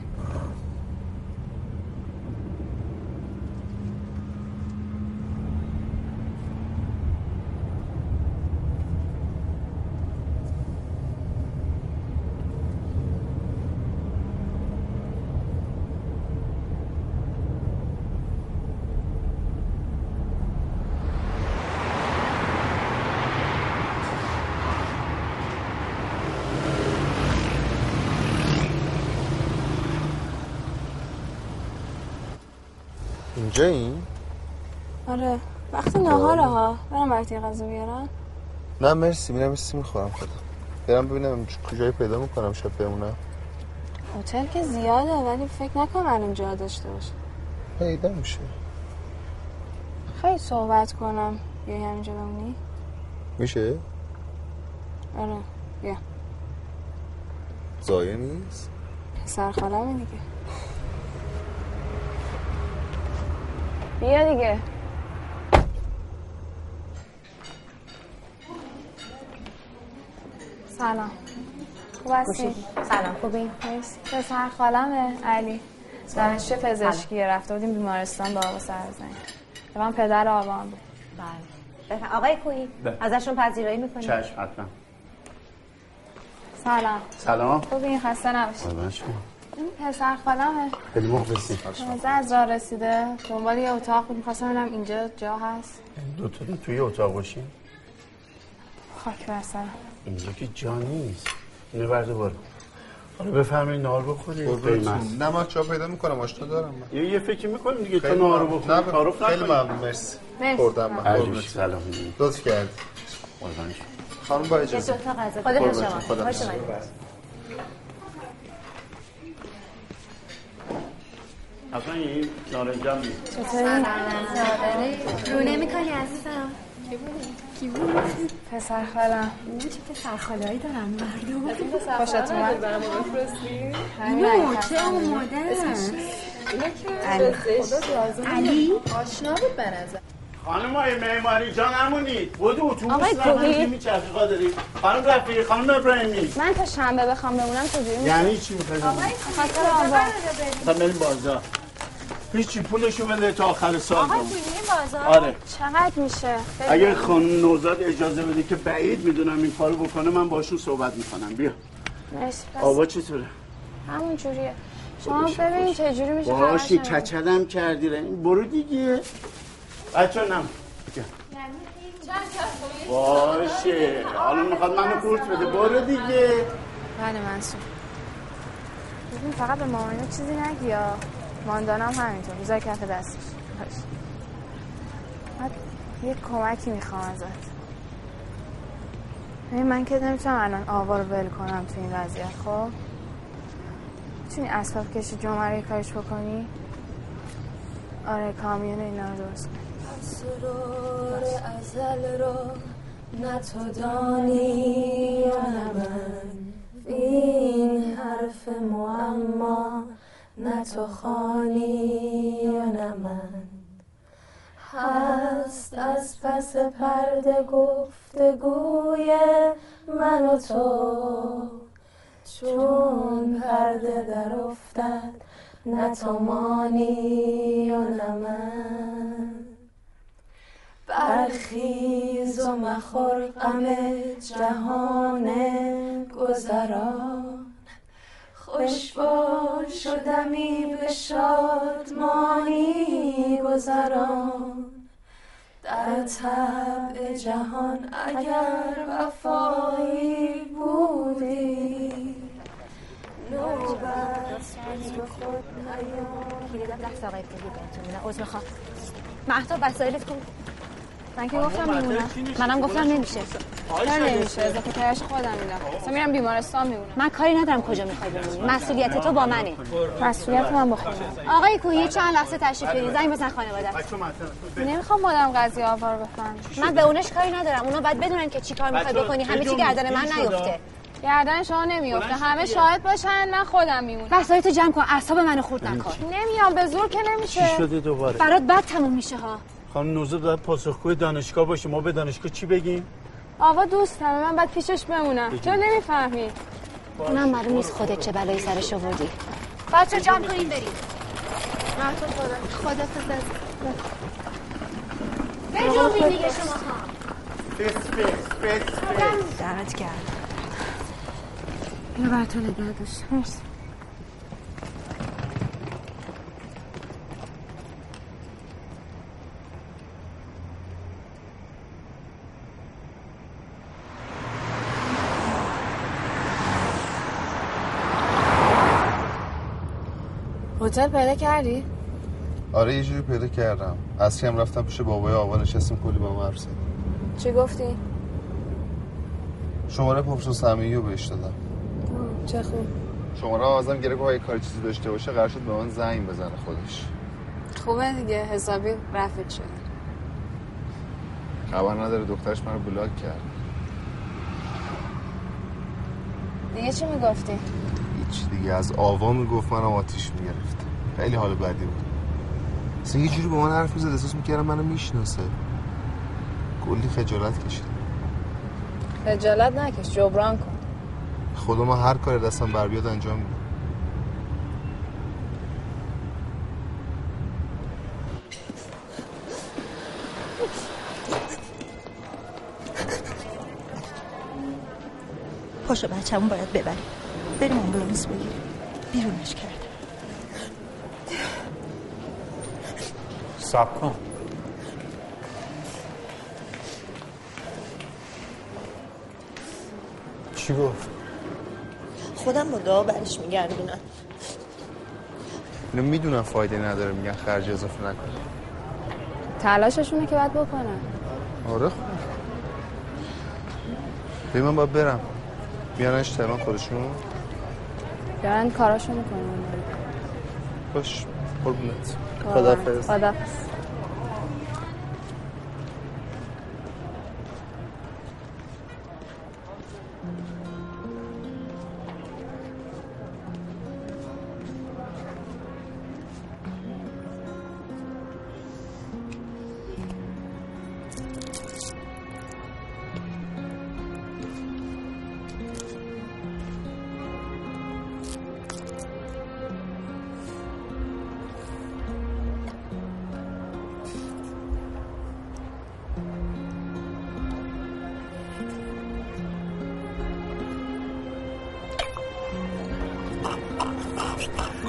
اینجا این؟ آره وقت نهاره ها برم برای غذا بیارم. نه مرسی. میرم سی می‌خورم خودم برم ببینم کجایی پیدا می‌کنم شب بمونم. هتل که زیاده ولی فکر نکنم الان جا داشته باشه. پیدا میشه. خیلی صحبت کنم. بیای همینجا بمونی؟ میشه؟ آره بیا. زایه نیست؟ پسر خالمه دیگه. بیا دیگه. سلام. خوب هستی؟ سلام. خوبی؟ مرسی. پسر خالمه؟ علی. دانشجو پزشکی رفته بودیم بیمارستان با آقا سرزنگ من پدر آبان بود. بله. آقای کوهی بله. ازشون پذیرایی می‌کنی؟ چشم حتما. سلام. سلام. خوبی؟ خسته نباشی قربان شما این پسر خالمه. خیلی مخلصی. تازه از راه رسیده. دنبال یه اتاق. بود می‌خواستم ببینم اینجا جا هست. دو تا توی اتاق باشیم. خاک بر سرم. اینجا که جا نیست. اینو برده بارو حالا بفرمایید نهار بخورید نه من چا پیدا می‌کنم. آشنا دارم من. یه یه فکر می‌کنیم دیگه. تا خیلی نهار. بخورید تعارف خیلی. ممنون. مرسی. خوردم من. سلام لطف کرد خانم با اجازه خدا خدا شما. اصلا این نارنجم نیست. رو نمی کنی عزیزم؟ کی بود؟ پسر خالم. چه پسر خالایی دارم. مردم. خوشت اومد؟ اینو چه آماده علی. آشنا بود به نظر. خانم های معماری جا نمونید بودو اتوبوس آقای رو کوهی. دارید خانم رفیقی خانم ابراهیمی. من تا شنبه بخوام بمونم چجوری میشه؟ یعنی چی می‌خواید خاطر آبا تا بریم بازار. هیچی پولشو بده تا آخر سال بمون. پولی بازار آره. چقدر میشه؟ اگه. خانم نوزاد اجازه بده که بعید می‌دونم این کارو بکنه من باشون صحبت می‌کنم بیا مرسی آوا چطوره همون جوریه شما ببین چجوری میشه باشی. کچلم کردی re. برو دیگه بچه نم. باشه حالا می‌خواد منو قورت بده برو دیگه بله منصور ببین فقط به مامانو چیزی نگی ماندانم همینطور. بذار کف دستش. باش. یه کمکی می‌خوام ازت. ببین من که نمی‌تونم الان آوا رو ول کنم تو این وضعیت خب؟ می‌تونی اسباب کشی جمعه رو کارش بکنی؟ آره کامیون اینا رو درست اسرار ازل را نه تو دانی نه من. این حرف معما نه تو خانی و نه من. هست از پس پرده گفتگوی من و تو. چون پرده در افتد نه تو مانی و نه من. برخیز و مخور غم جهان گذران خوش باش و دمی به شادمانی گذران. در طبع جهان اگر وفایی بودی نوبت به خود دست آقای پولی بهتون میدم. عذر می‌خوام. مهتا وسایلت کن من که گفتم میمونم. منم گفتم نمیشه. چرا نمیشه؟ اضافه کرش خودم میدم. اصلا میرم بیمارستان میمونم. من کاری ندارم کجا می‌خوای بمونی. مسئولیت تو با منه. مسئولیت من با خودم آقای کوهی چند لحظه تشریف بیارین زنگ بزن خانواده. نمی‌خوام مادرم قضیه آوا رو بفهم من به اونش کاری ندارم. اونا باید بدونن که چی کار می‌خوای بکنی. همه چی گردن من نیفته. گردن شما نمیفته همه شاهد باشن. من خودم میمونم. وسایلتو جمع کن. اعصاب منو خورد نکن. نمیام. به زور که نمیشه. چی شده دوباره؟ برات بد تموم میشه ها. خانم نوزاد باید پاسخگوی دانشگاه باشه. ما به دانشگاه چی بگیم؟ آوا دوستمه من باید پیشش بمونم. چرا نمی‌فهمی؟ اونم معلوم نیست خودت چه بلایی سرش آوردی. بچه جمع کنین بریم. خدا خدا بجنبین دیگه شما. درت کرد. اینو بر تو نگه داشت مرسی. هتل پیدا کردی؟ آره یه جوری پیدا کردم از هم رفتم پیش بابای آوا نشستیم کلی با ما حرف زدیم. چی گفتی؟ شماره پاپشو سمیعی رو بهش دادم چه خوب شماره گرفت گفت اگه کاری چیزی داشته باشه قرار شد به من زنگ بزنه خودش خوبه دیگه حسابی رفت شد خبر نداره دخترش منو بلاک کرد دیگه چی می‌گفتی؟ هیچ دیگه؟ از آوا می‌گفت منم آتیش می‌گرفت خیلی حال بدی بود. اصلا یه جوری با من حرف می‌زد احساس می‌کردم منو می‌شناسه. کلی خجالت کشید خجالت نکش جبران کن. خدا من هر کاری دستم بر بیاد انجام میدم. پاشو بچه‌مون باید ببریم. بریم آمبولانس بگیریم. بیرونش کرد سب کن. چی گفت؟ خودم با دعا برش میگردونم. اینو می‌دونم فایده نداره میگن خرج اضافه نکن تلاششونه که باید بکنن. آره خب. ببین من باید برم. میارنش تهران خودشون؟ دارن کاراشو می‌کنن. باش قربونت. خدافظ خدافظ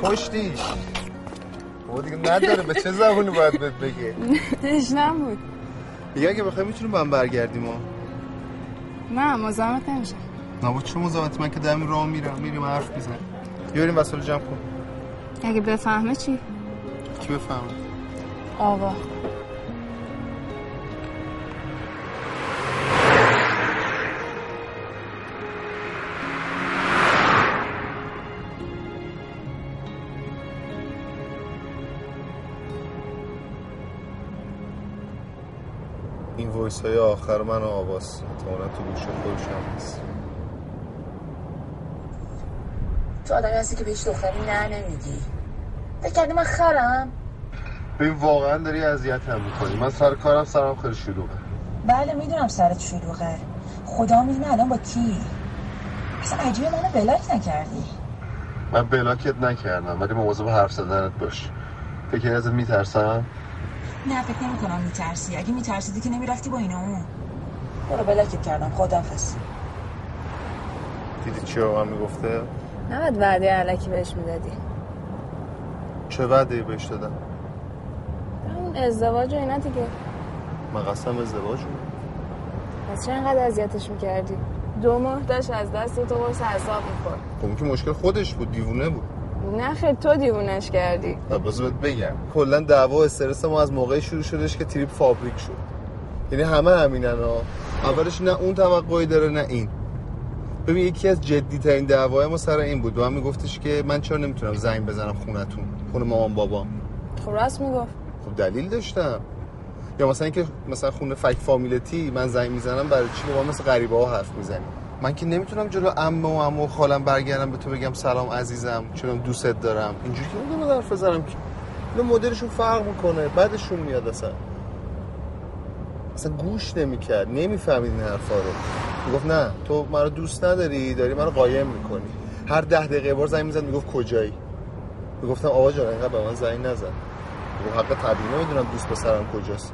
کشتیش بابا دیگه نداره به چه زبونی باید بهت بگه؟ تشنم بود دیگه اگه بخوای می‌تونیم با هم برگردیم ها. نه مزاحمت نمیشم. نه چه مزاحمتی؟ من که دارم راه میرم میریم حرف می‌زنیم. بیاریم وسایل جمع کن. اگه بفهمه چی؟ کی بفهمه؟ آوا. voice های آخر من و آوا. احتمالا تو گوش خودش هم هست. تو آدمی هستی که بهش دختری نه نمیگی. فکر کردی من خرم؟ ببین واقعا داری اذیت هم می‌کنی. من سر کارم سرم خیلی شلوغه. بله می‌دونم سرت شلوغه. خدا می‌دونه الان با کی. اصلا عجیبه منو block نکردی. من block ت نکردم ولی مواظب حرف زدنت باش. فکر ازت میترسم؟ نه فکر نمی کنم میترسی. اگه میترسیدی که نمی‌رفتی با اینا. اون برو بلاکت کردم. خدافظ دیدی چی من می‌گفته؟ نباید وعده علکی بهش می‌دادی. چه وعده بهش دادم؟ اون ازدواج و اینا دیگه. من قسم ازدواج رو پس چرا اینقدر اذیتش می‌کردی؟ دو ماه داشت از دست تو قرص حساب می‌خورد. خب اون که مشکل خودش بود دیوونه بود. نه تو دیوونش کردی. بذار بهت بگم. کلا دعوا استرس ما از موقعی شروع شدش که تریپ فابریک شد. یعنی همه همینن ها. اولش نه اون توقعی داره نه این. ببین یکی از جدی ترین دعوای ما سر این بود. و هم میگفتش که من چرا نمی‌تونم زنگ بزنم خونتون خونه مامان بابا خب راست می‌گفت. خب دلیل داشتم. یا مثلا اینکه مثلا خونه فک فامیلتی من زنگ می‌زنم برای چی؟ با مثل غریبه ها حرف می‌زنیم من که نمی‌تونم جلو عمه و عمو و خالم برگردم به تو بگم سلام عزیزم چون دوستت دارم. اینجوری که نمی‌دونم حرف بزنم که اینا مدلشون فرق می‌کنه بعدشون میاد اصلا. اصلا گوش نمی‌کرد نمی‌فهمید این حرفا رو. می‌گفت نه تو منو دوست نداری داری منو قایم می‌کنی. هر ده دقیقه بار زنگ می‌زد می‌گفت کجایی؟ می‌گفتم آقا جان اینقدر به من زنگ نزن. می‌گفت حق طبیعی نمی‌دونم دوست پسرم کجاست.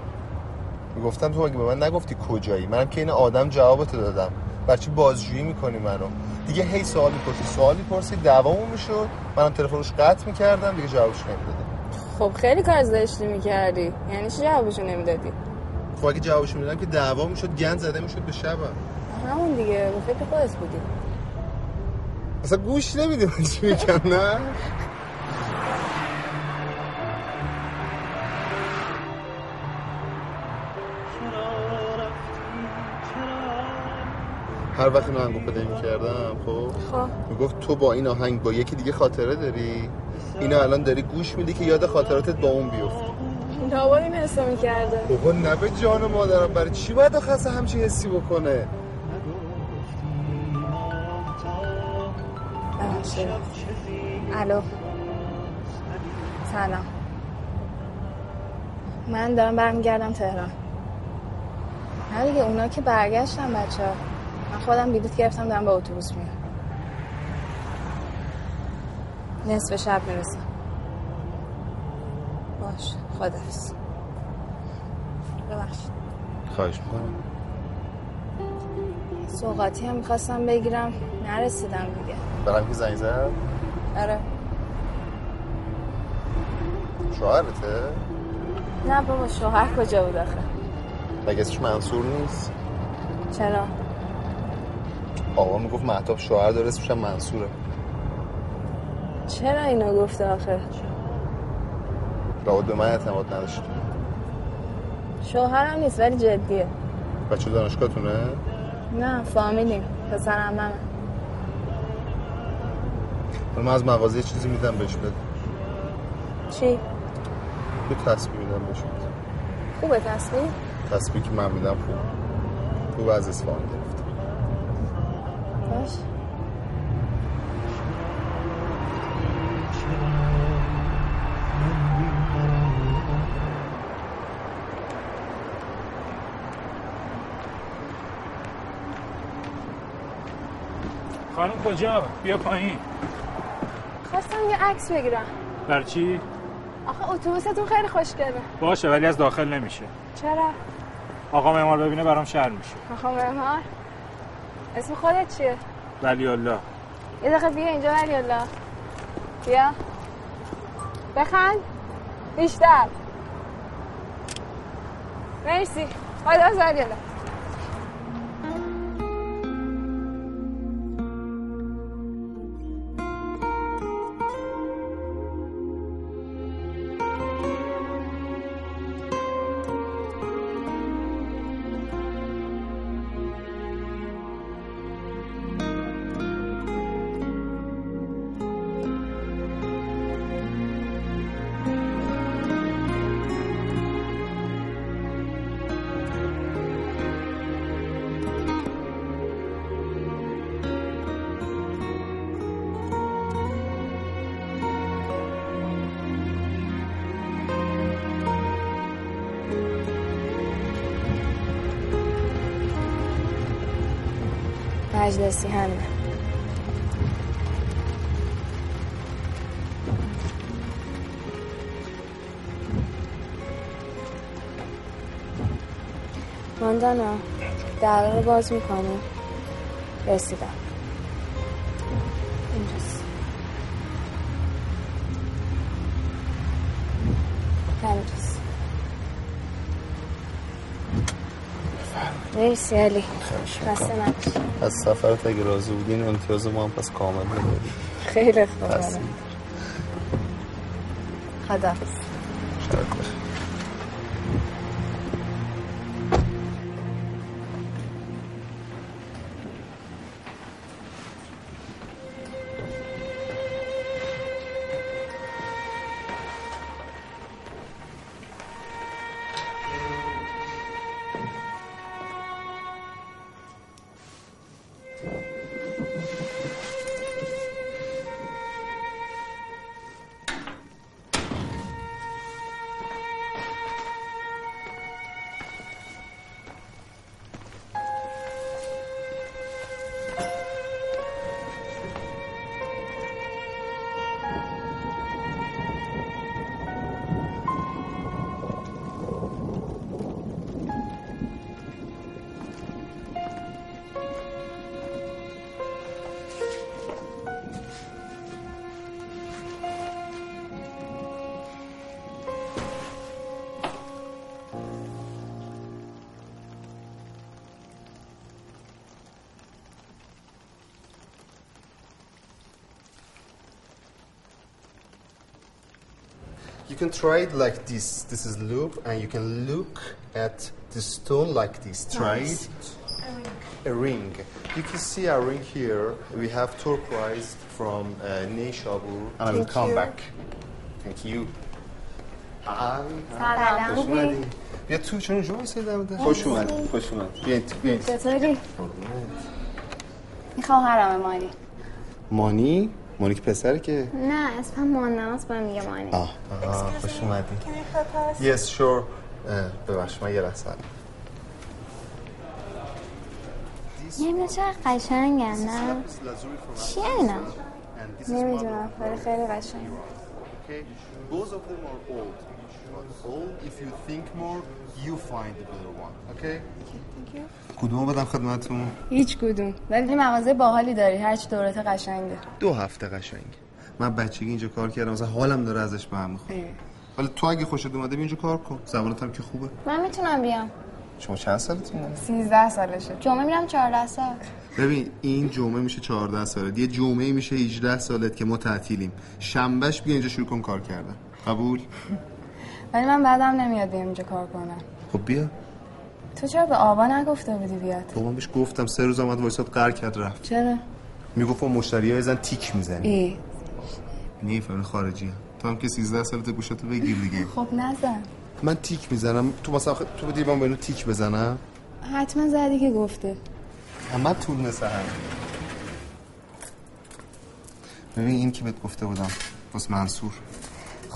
می‌گفتم تو اگه به من نگفتی کجایی؟ منم که این آدم جوابتو دادم. برچی بازجویی می‌کنی منو؟ دیگه هی سوال می‌پرسی سوال می‌پرسی دوامو می‌شد. منم تلفنش قطع می‌کردم دیگه جوابش نمی‌دادم. خب خیلی کار زشتی می‌کردی. یعنی چی جوابشو نمی‌دادی؟ خب اگه جوابش می‌دادم که دعوا می‌شد گند زده می‌شد به شبم. همون دیگه به فکر خودت بودی. اصلا گوش نمیدی من چی میگم نه؟ هر وقت اینو آهنگو پلی می‌کردم خب؟ خب. می‌گفت تو با این آهنگ با یکی دیگه خاطره داری؟ اینو الان داری گوش میدی که یاد خاطراتت با اون بیفت لابد این حسو می‌کرده بابا نه به جان مادرم برای چی باید آخه همچین حسی بکنه؟ الو. سلام. من دارم برمیگردم تهران. نه دیگه اونا که برگشتن بچه ها من خودم بلیط گرفتم دارم با اتوبوس میام نصف شب می‌رسم. باش خدافز ببخشید. خواهش می‌کنم. سوقاتی هم می‌خواستم بگیرم نرسیدم دیگه. برم که زنگ زد؟ آره. شوهرته؟ نه بابا شوهر کجا بود آخه؟ مگه اسمش منصور نیست؟ چرا؟ آقا می‌گفت محتاب شوهر داره اسمش منصوره. چرا اینو گفته آخه؟ لابد به من اعتماد نداشت. شوهرم نیست ولی جدیه. بچه دانشگاهتونه؟ نه فامیلیم. پسرم من من از مغازه چیزی میدم بهش بده. چی؟ یه تسبیح میدم بهش بده. خوبه تسبیح؟ تسبیحی که من میدم خوب. خوب از اصفهان گرفته باش خانم کجا؟ بیا پایین خواستم یه عکس بگیرم بر چی؟ آخه اتوبوستون خیلی خوشگله باشه ولی از داخل نمیشه چرا؟ آقا معمار ببینه برام شر میشه آقا معمار اسم خودت چیه؟ ولی الله یه دقیقه بیا اینجا ولی الله بیا. بخند. بیشتر. مرسی. خدا ولی الله مجلسی همینه ماندانا در رو باز می‌کنی. رسیدم. مرسی علی. خسته نباشی. از سفرت اگه راضی بودین امتیاز ما هم پس کامل می‌دادی خیلی خوب. خدا You can try it like this. This is loop, and you can look at the stone like this. Try Nice. it. A ring. You can see a ring here. We have turquoise from uh, Neishabur. And I will Thank come you. back. Thank you. Hi. سلام. خوش اومدی. بیا تو چون جو ایستادی خوش اومدی. خوش اومدی. بیاین تو بیاین. چطوری؟ این خواهرم مانی مانی؟ مانی که پسره که؟ نه اسمم مانناس به میگه مانی آه. آه خوش اومدی. Yes, sure. اه، ببخش من یه لحظه نمی‌دونم چقدر قشنگن نه؟ چیه اینا؟ نمی‌دونم خیلی قشنگ If you think more, you find the better one. Okay? کدومو بدم خدمتتون؟ هیچ کدوم ولی مغازه باحالی داری هرچی دورت قشنگه دو هفته قشنگ. من بچگی اینجا کار کردم مثلا حالم داره ازش به هم می‌خوره. ولی تو اگه خوشت اومده اینجا کار کن. زبانت هم که خوبه. من می‌تونم بیام شما چند سالتونه؟ 13 سالشه جمعه میرم 14 سال ببین این جمعه میشه 14 سالت یه جمعه میشه 18 سالت که ما تعطیلیم شنبهش بیا اینجا شروع کن کار کردن قبول ولی من بعدم نمیاد بیام اینجا کار کنم. خب بیا. تو چرا به آبا نگفته بودی بیاد؟ بابام بهش گفتم سه روز آمد وایساد قر کرد رفت. چرا؟ می‌گفت با مشتری های زن تیک می‌زنی. ای. نه فهمی خارجی هم. تو هم که 13 سالت گوشتو بگیر دیگه. خب نزن. من تیک می‌زنم. تو مثلا آخه تو بدی من بینو تیک بزنم. حتما زدی که گفته. اما طول مثل هم ببین این که بهت گفته بودم بس منصور.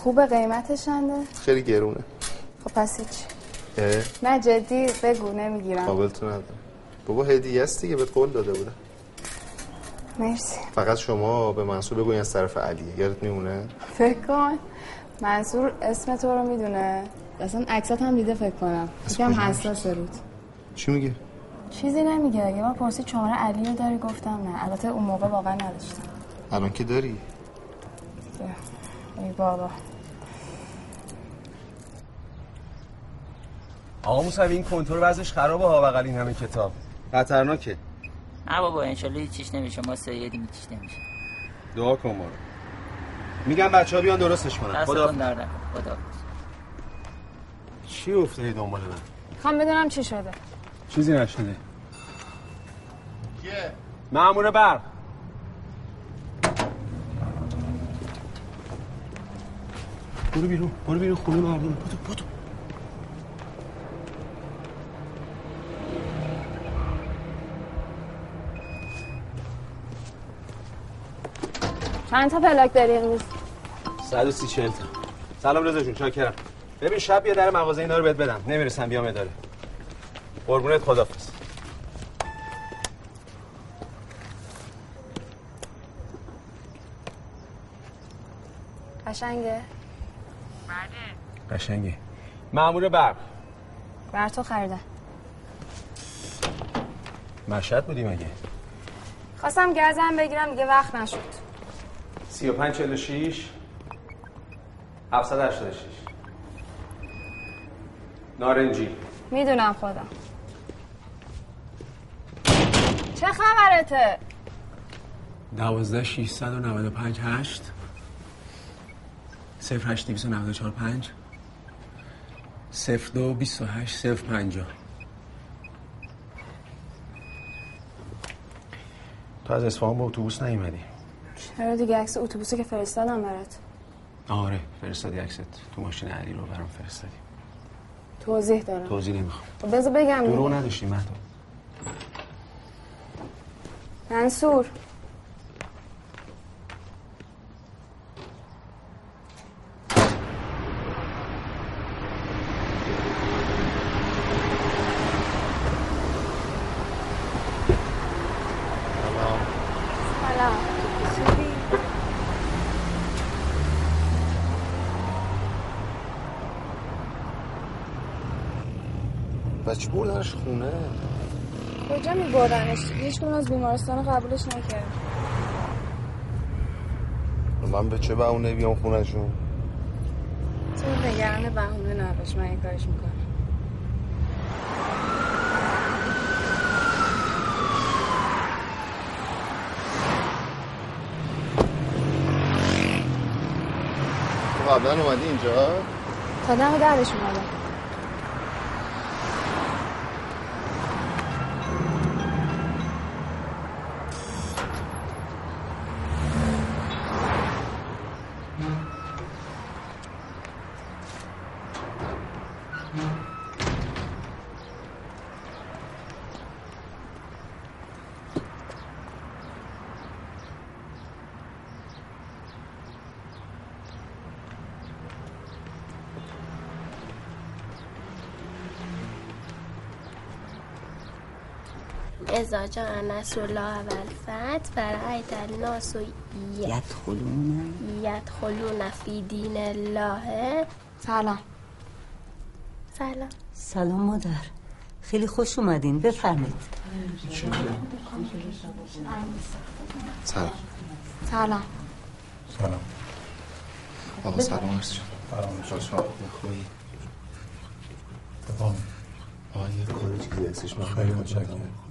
خوبه قیمتش چنده؟ خیلی گرونه. خب پس هیچ. نه جدی بگو نمی‌گیرم. قابل تو ندارم. بابا هدیه است دیگه بهت قول داده بودم. مرسی. فقط شما به منصور بگو این از طرف علیه یادت میمونه؟ فکر کن. منصور اسم تو رو می‌دونه. اصلا عکسات هم دیده فکر کنم. یکم حساس رود چی میگه؟ چیزی نمیگه. یه بار پرسید شماره علی رو داری گفتم نه. البته اون موقع واقعا نداشتم. الان که داری؟ ای بابا. آقا موسوی این کنترل وضعش خرابه ها بغل این همه کتاب. خطرناکه. نه بابا انشالله هیچیش نمیشه. ما سیدیم هیچیش نمیشه. دعا کن ما رو. میگم بچه ها بیان درستش کنن. خدا خدا چی افتادی دنبال من؟ خوام بدونم چی شده. چیزی نشده مامور برق برو بیرون برو بیرون خونه مردم بودو بودو چند تا پلاک داری امروز؟ 130 40 تا. سلام رضا جون چاکرم. ببین شب بیا در مغازه اینا رو بهت بدم. نمی‌رسم بیام اداره. قربونت خدافظ قشنگه؟ قشنگه. مامور برق. بر تو خریدم. مشهد بودی مگه؟ خواستم گزم بگیرم دیگه وقت نشد. 35 46 786 نارنجی. می‌دونم خودم چه خبرته؟ 12 695 8 08 294 5 02 28 0 50 تو از اصفهان با اتوبوس نیومدی. چرا دیگه عکس اتوبوسی که فرستادم برات. آره فرستادی عکست. تو ماشین علی رو برام فرستادی. توضیح دارم. توضیح نمی‌خوام. خب بذار بگم. درو. نداشتی مهدو منصور سلام خوبی؟ بچه بردنش خونه. کجا میبردنش هیچ از بیمارستان قبولش نکرد. من به چه بهونه بیام خونهشون؟ تو نگران بهونه نباش من این کارش می‌کنم. تو قبلا اومدی اینجا؟ تا دم درش اومدم. ازا جاء نصر الله والفتح ورأيت الناس ي- یدخلون يدخلون في دين الله. سلام. سلام. سلام مادر. خیلی خوش اومدین. بفرمید سلام. سلام. سلام. آقا سلام عرض شد. سلام. خوش خوبی بفهم آقا یه کاری چیزی هستش من خیلی متشکرم.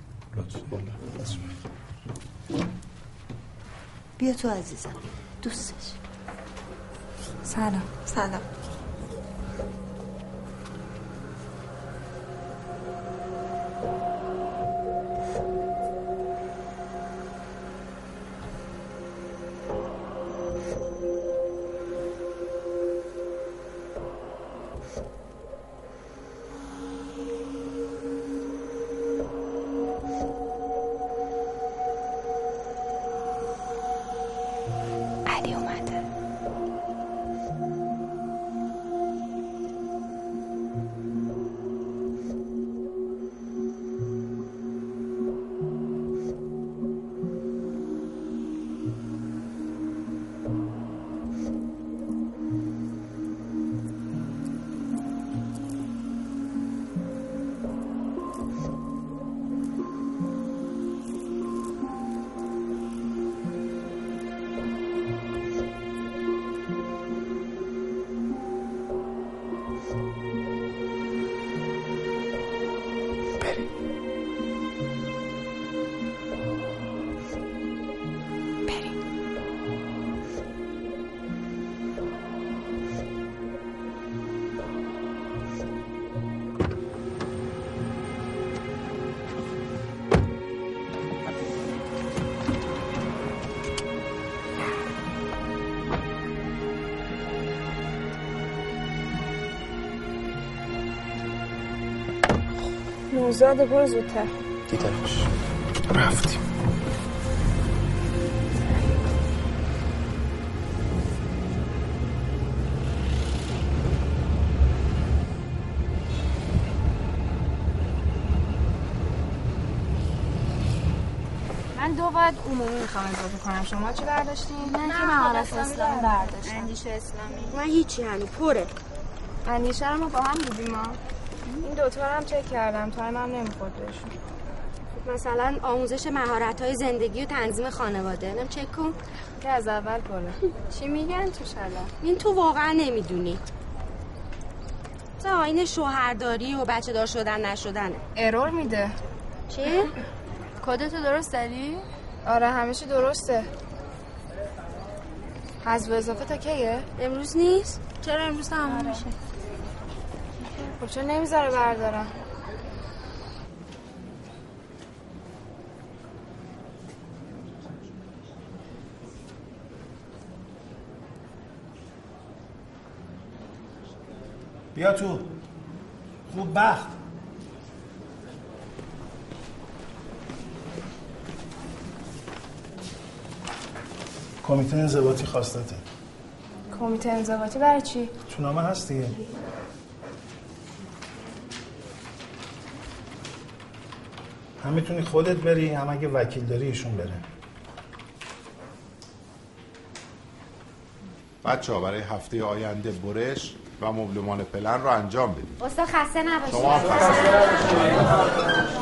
بیا تو عزیزم. دوستش. سلام. سلام. نوزاد برو زودتر. دیدمش رفتیم. من دو باید عمومی می‌خوام اضافه کنم. شما چی برداشتین؟ من که مهارت اسلامی برداشتم. اندیشه اسلامی. من هیچی هنی پره. اندیشه رو ما با هم دیدیم ما این دوتا هم چک کردم تایم هم نمی‌خورد بهشون خب مثلا آموزش مهارت های زندگی و تنظیم خانواده نم چک کن که از اول پره چی میگن تو شلا؟ این تو واقعا نمی‌دونی تا آین شوهرداری و بچه دار شدن نشدنه ارور میده چی؟ کدتو درست داری؟ آره همیشه درسته حذف اضافه تا کیه؟ امروز نیست؟ چرا امروز تمام میشه؟ خب چرا نمی‌ذاره بردارم؟ بیا تو خوب بخت کمیته انضباطی خواستته کمیته انضباطی برای چی؟ تو نامه هست دیگه هم می‌تونی خودت بری هم اگه وکیل داری ایشون بره. بچه ها برای هفته آینده برش و مبلمان پلن رو انجام بدید. استاد خسته نباشید. شما خسته خدا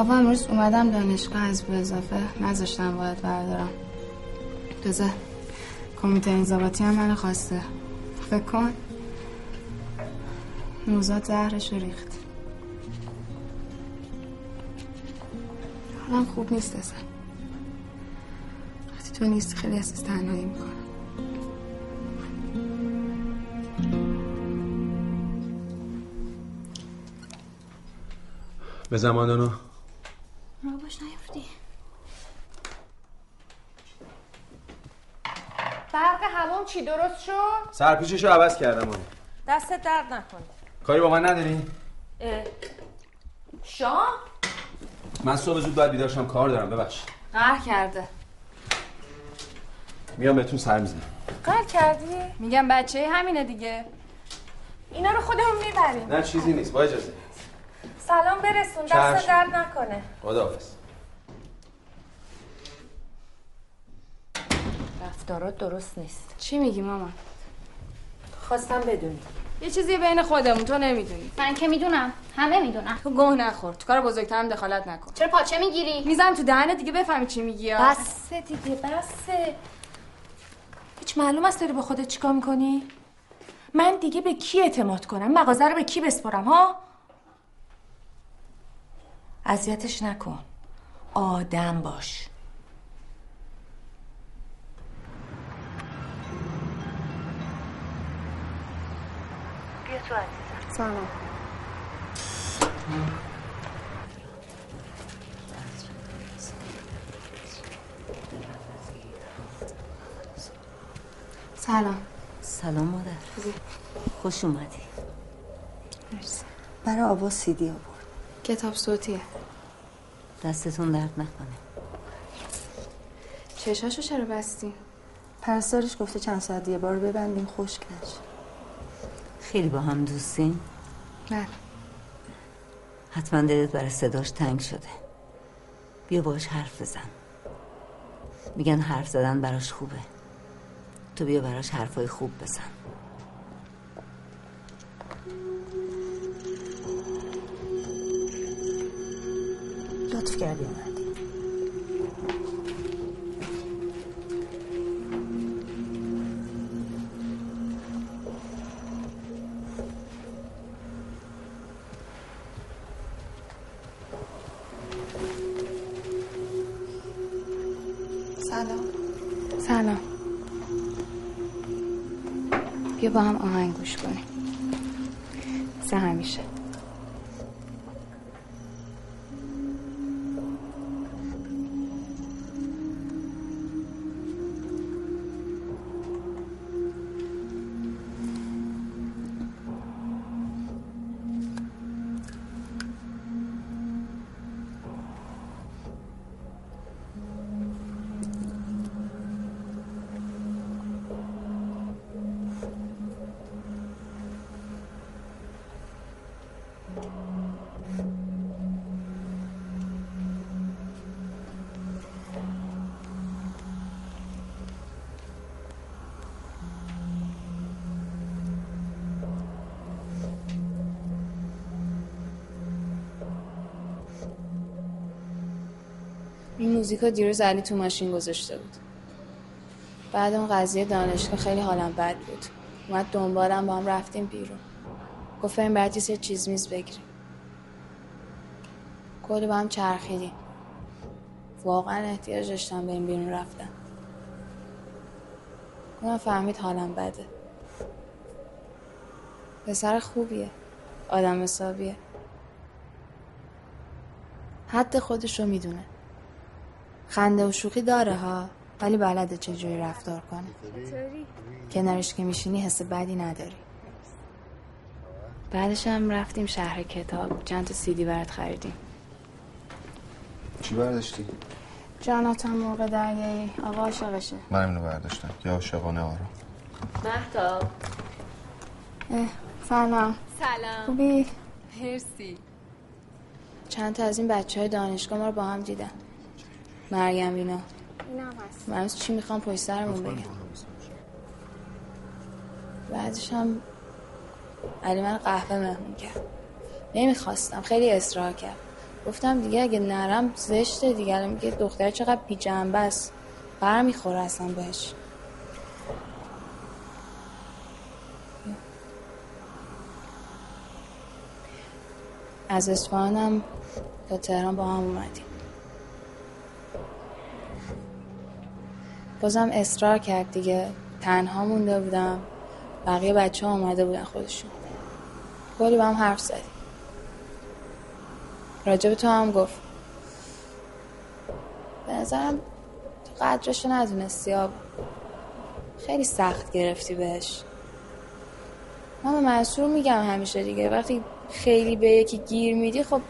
آقا امروز اومدم دانشگاه از به اضافه نذاشتم باید بردارم. تازه کمیته انضباطی هم منو خواسته. فکر کن. نوزاد زهرش رو ریخت. حالم خوب نیست اصلا. وقتی تو نیستی خیلی احساس تنهایی می‌کنم. به زمانانو رو باش نیفتی برق هوام چی درست شد؟ سرپیچشو عوض کردم اون دست درد نکن. کاری با من نداری؟ شام؟ من صبح زود باید بیدارشم کار دارم ببخش. قهر کرده. میام بهتون سر می‌زنم. قهر کردی؟ میگم بچه همینه دیگه. اینا رو خودمون می‌بریم. نه چیزی نیست با اجازه. سلام برسون. دست درد نکنه. خداحافظ. رفتارات درست نیست. چی میگی ماما؟ خواستم بدونی. یه چیزی بین خودمون تو نمی‌دونی. من که می‌دونم. همه می‌دونم تو گوه نخور. تو کار بزرگترم دخالت نکن. چرا پاچه می‌گیری؟ میزم تو دهنت دیگه بفهمی چی میگی بسه دیگه بسه. هیچ معلوم است داری با خودت چیکار می‌کنی؟ من دیگه به کی اعتماد کنم؟ مغازه رو به کی بسپرم ها؟ اذیتش نکن. آدم باش. تو عزیزم سلام. سلام سلام مادر. خوش اومدی. مرسی. برای آوا سیدی آورد. کتاب صوتیه. دستتون درد نکنه. چشاشو چرا بستی؟ پرستارش گفته چند ساعت یه بار ببندیم خشک نشه. خیلی با هم دوستین بله. حتما دلت برای صداش تنگ شده. بیا باش حرف بزن. میگن حرف زدن براش خوبه. تو بیا براش حرفای خوب بزن. لطف کردی اومدی بیا موزیکا دیروز علی تو ماشین گذاشته بود. بعد اون قضیه دانشگاه خیلی حالم بد بود. اومد دنبالم با هم رفتیم بیرون. گفت این براتیس یه چیز میز بگیریم. کلی با هم چرخیدیم. واقعا احتیاج داشتم به این بیرون رفتم اونم فهمید حالم بده. پسر خوبیه. آدم حسابیه. حد خودش رو می‌دونه. خنده و شوخی داره ها ولی بلده چجوری رفتار کنه. کنارش که میشینی حس بدی نداری. بعدش هم رفتیم شهر کتاب. چند تا سیدی برات خریدیم. چی برداشتی؟ جاناتان موقع دریایی آقا عاشقشه. من اینو برداشتم. یا عاشقانه آرام مهتاب. سلام. سلام. خوبی؟ مرسی. چند تا از این بچه های دانشگاه ما رو با هم دیدن. مریم اینا اینم هست. من از چی می‌خوام پشت سرمون بگم؟ بعدش هم علی من قهوه مهمون کرد. نمی‌خواستم خیلی اصرار کرد. گفتم دیگه اگه نرم زشته دیگه. الان میگه دختر چقدر بی جنبه است. بر می‌خوره اصلا بهش. از اصفهانم تا تهران با هم اومدیم. بازم اصرار کرد دیگه. تنها مونده بودم. بقیه بچه ها آمده بودن خودشون. کلی با هم حرف زدیم. راجب تو هم گفت. به نظرم تو قدرشو ندونستی آب. خیلی سخت گرفتی بهش. من به منصور میگم همیشه دیگه. وقتی خیلی به یکی گیر میدی خب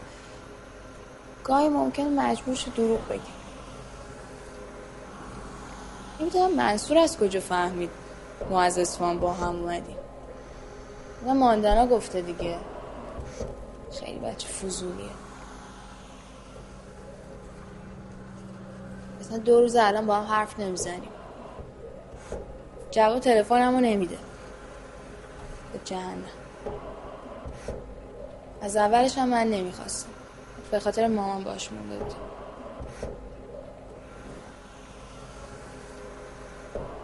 گاهی ممکنه مجبور شد دروغ بگی. نمی‌دونم منصور از کجا فهمید ما از اصفهان با هم اومدیم. و ماندانا گفته دیگه. خیلی بچه فضولیه. مثلا دو روز الان با هم حرف نمی‌زنیم. جواب تلفنمو نمیده. به جهنم. از اولش هم من نمی‌خواستم. به خاطر مامان باش مونده بودم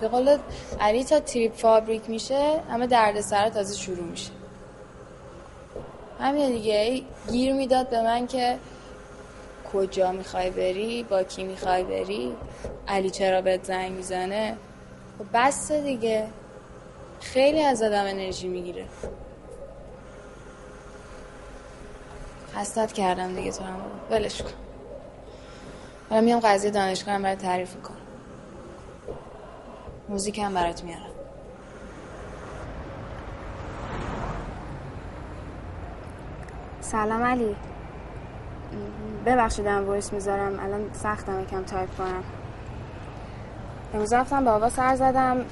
به قول علی تا تریپ فابریک میشه همه درد سر تازه شروع میشه. همین دیگه گیر می‌داد به من که کجا می‌خوای بری با کی می‌خوای بری علی چرا بهت زنگ می‌زنه؟ خب بس دیگه. خیلی از آدم انرژی می‌گیره. حسدت کردم دیگه تو هم ولش کن. حالا میام قضیه دانشگاه هم برای تعریف کنم موزیک هم برات میارم. سلام علی. ببخشیدم voice می‌ذارم. الان سختمه یکم تایپ کنم. امروز رفتم به آوا سر زدم.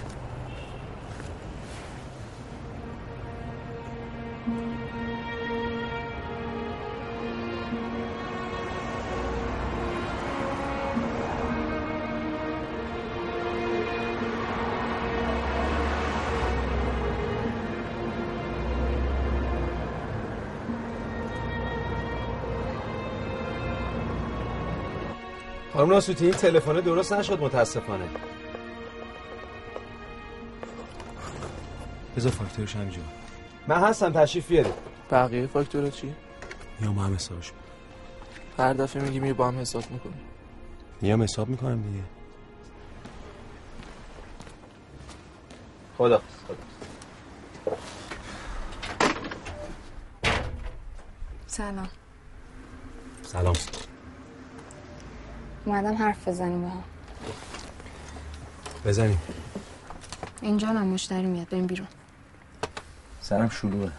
خانم ناسوتی این تلفن درست نشد متاسفانه. بذار فاکتورش همینجا. من هستم تشریف بیارید. بقیه فاکتورا چی؟ یا ما هم حسابش. هر دفعه میگی می با هم حساب می‌کنی میام حساب می‌کنم دیگه. خدا. سلام. سلام. اومدم حرف بزنیم با هم. بزنیم. اینجا هم مشتری میاد بریم بیرون. سرم شلوغه.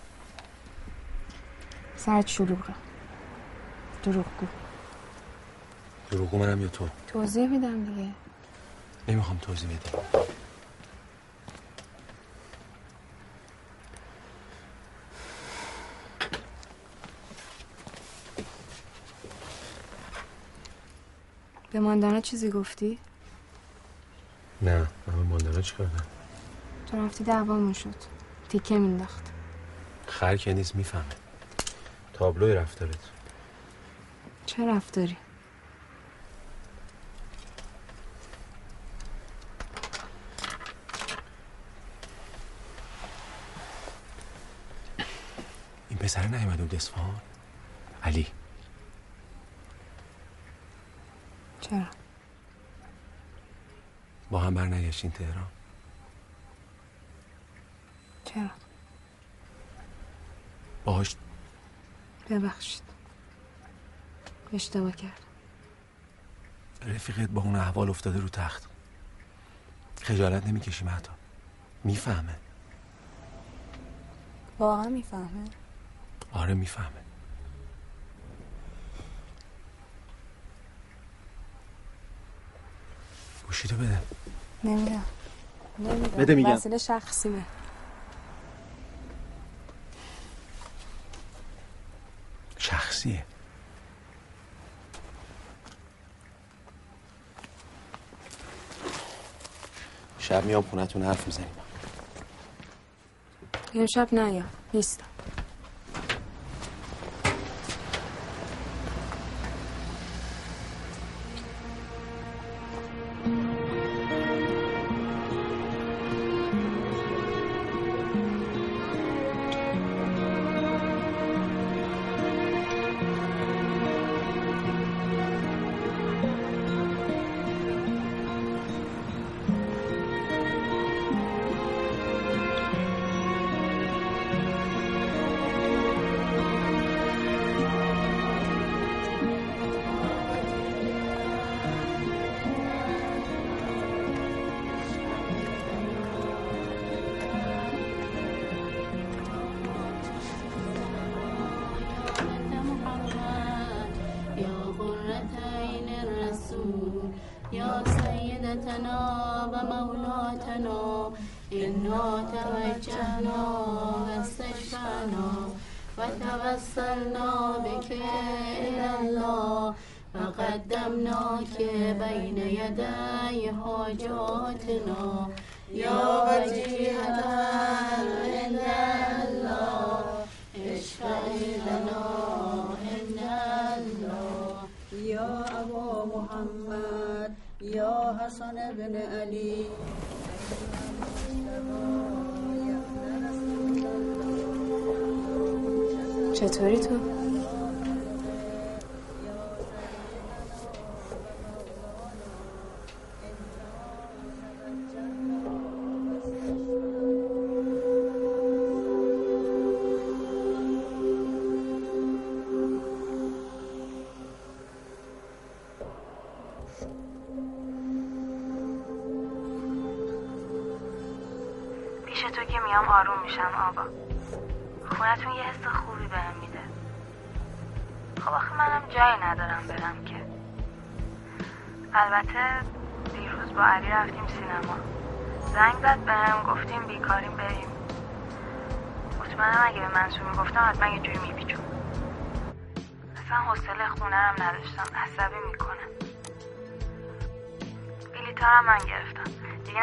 سرت شلوغه. دروغ گو دروغو منم یا تو؟ توضیح میدم دیگه. نمی‌خوام توضیح بدی به ماندانا چیزی گفتی؟ نه من به ماندانا چی کردم تو رفتی دعوامون شد. تیکه مینداخت. خر که نیست می‌فهمه. تابلوی رفتارت. چه رفتاری؟ این پسر نیومده بود اصفهان علی. چرا؟ با هم بر نگشتین تهران؟ چرا؟ باهاش ببخشید. اشتباه کرد رفیقت با اون احوال افتاده رو تخت. خجالت نمی‌کشی حتی. می‌فهمه. واقعا می‌فهمه؟ آره می‌فهمه. گوشیتو بده. نمیدم نمیدم بده میگم. وسیله شخصیه شخصیه. شب میام خونتون حرف می‌زنیم. امشب نیا. نیستم.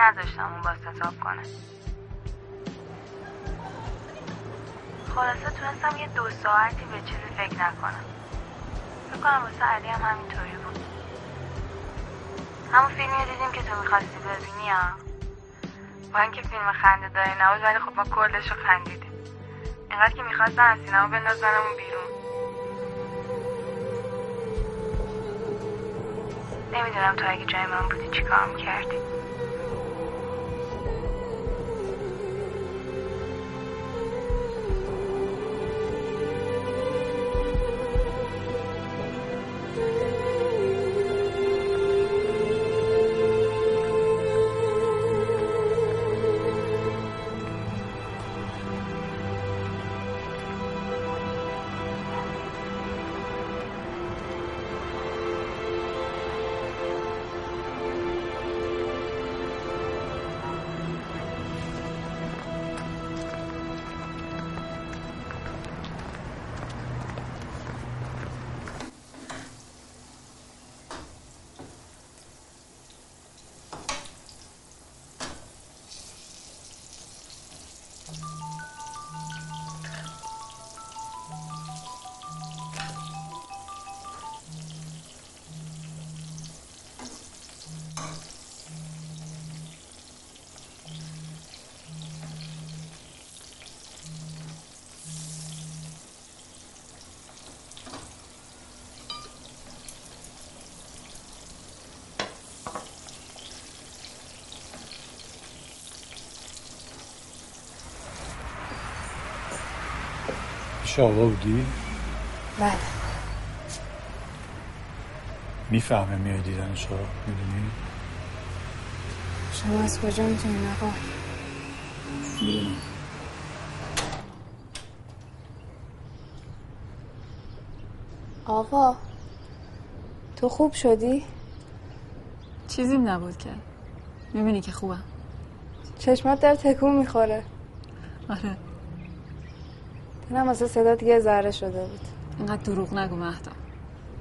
نذاشتم اون باز حساب کنه خلاصه تونستم یه دو ساعتی به چیزی فکر نکنم. فکر کنم واسه علی هم همینطوری بود. همون فیلمی دیدیم که تو می‌خواستی ببینی ها با اینکه فیلم خنده داری نبود ولی خب ما کلش رو خندیدیم. اینقدر که می‌خواستن از سینما بندازنمون بیرون. نمی‌دونم تو اگه جای من بودی چی کار می‌کردی. پیش آقا بودی؟ بله. می‌فهمه میای دیدن شما می‌دونی؟ شما از کجا می‌تونین آقا؟ می‌دونم. آقا تو خوب شدی؟ چیزیم نبود که. می‌بینی که خوبم. چشمات در تکون می‌خوره. آره. دلم واسه صدا دیگه ذره شده بود. اینقدر دروغ نگو مهدا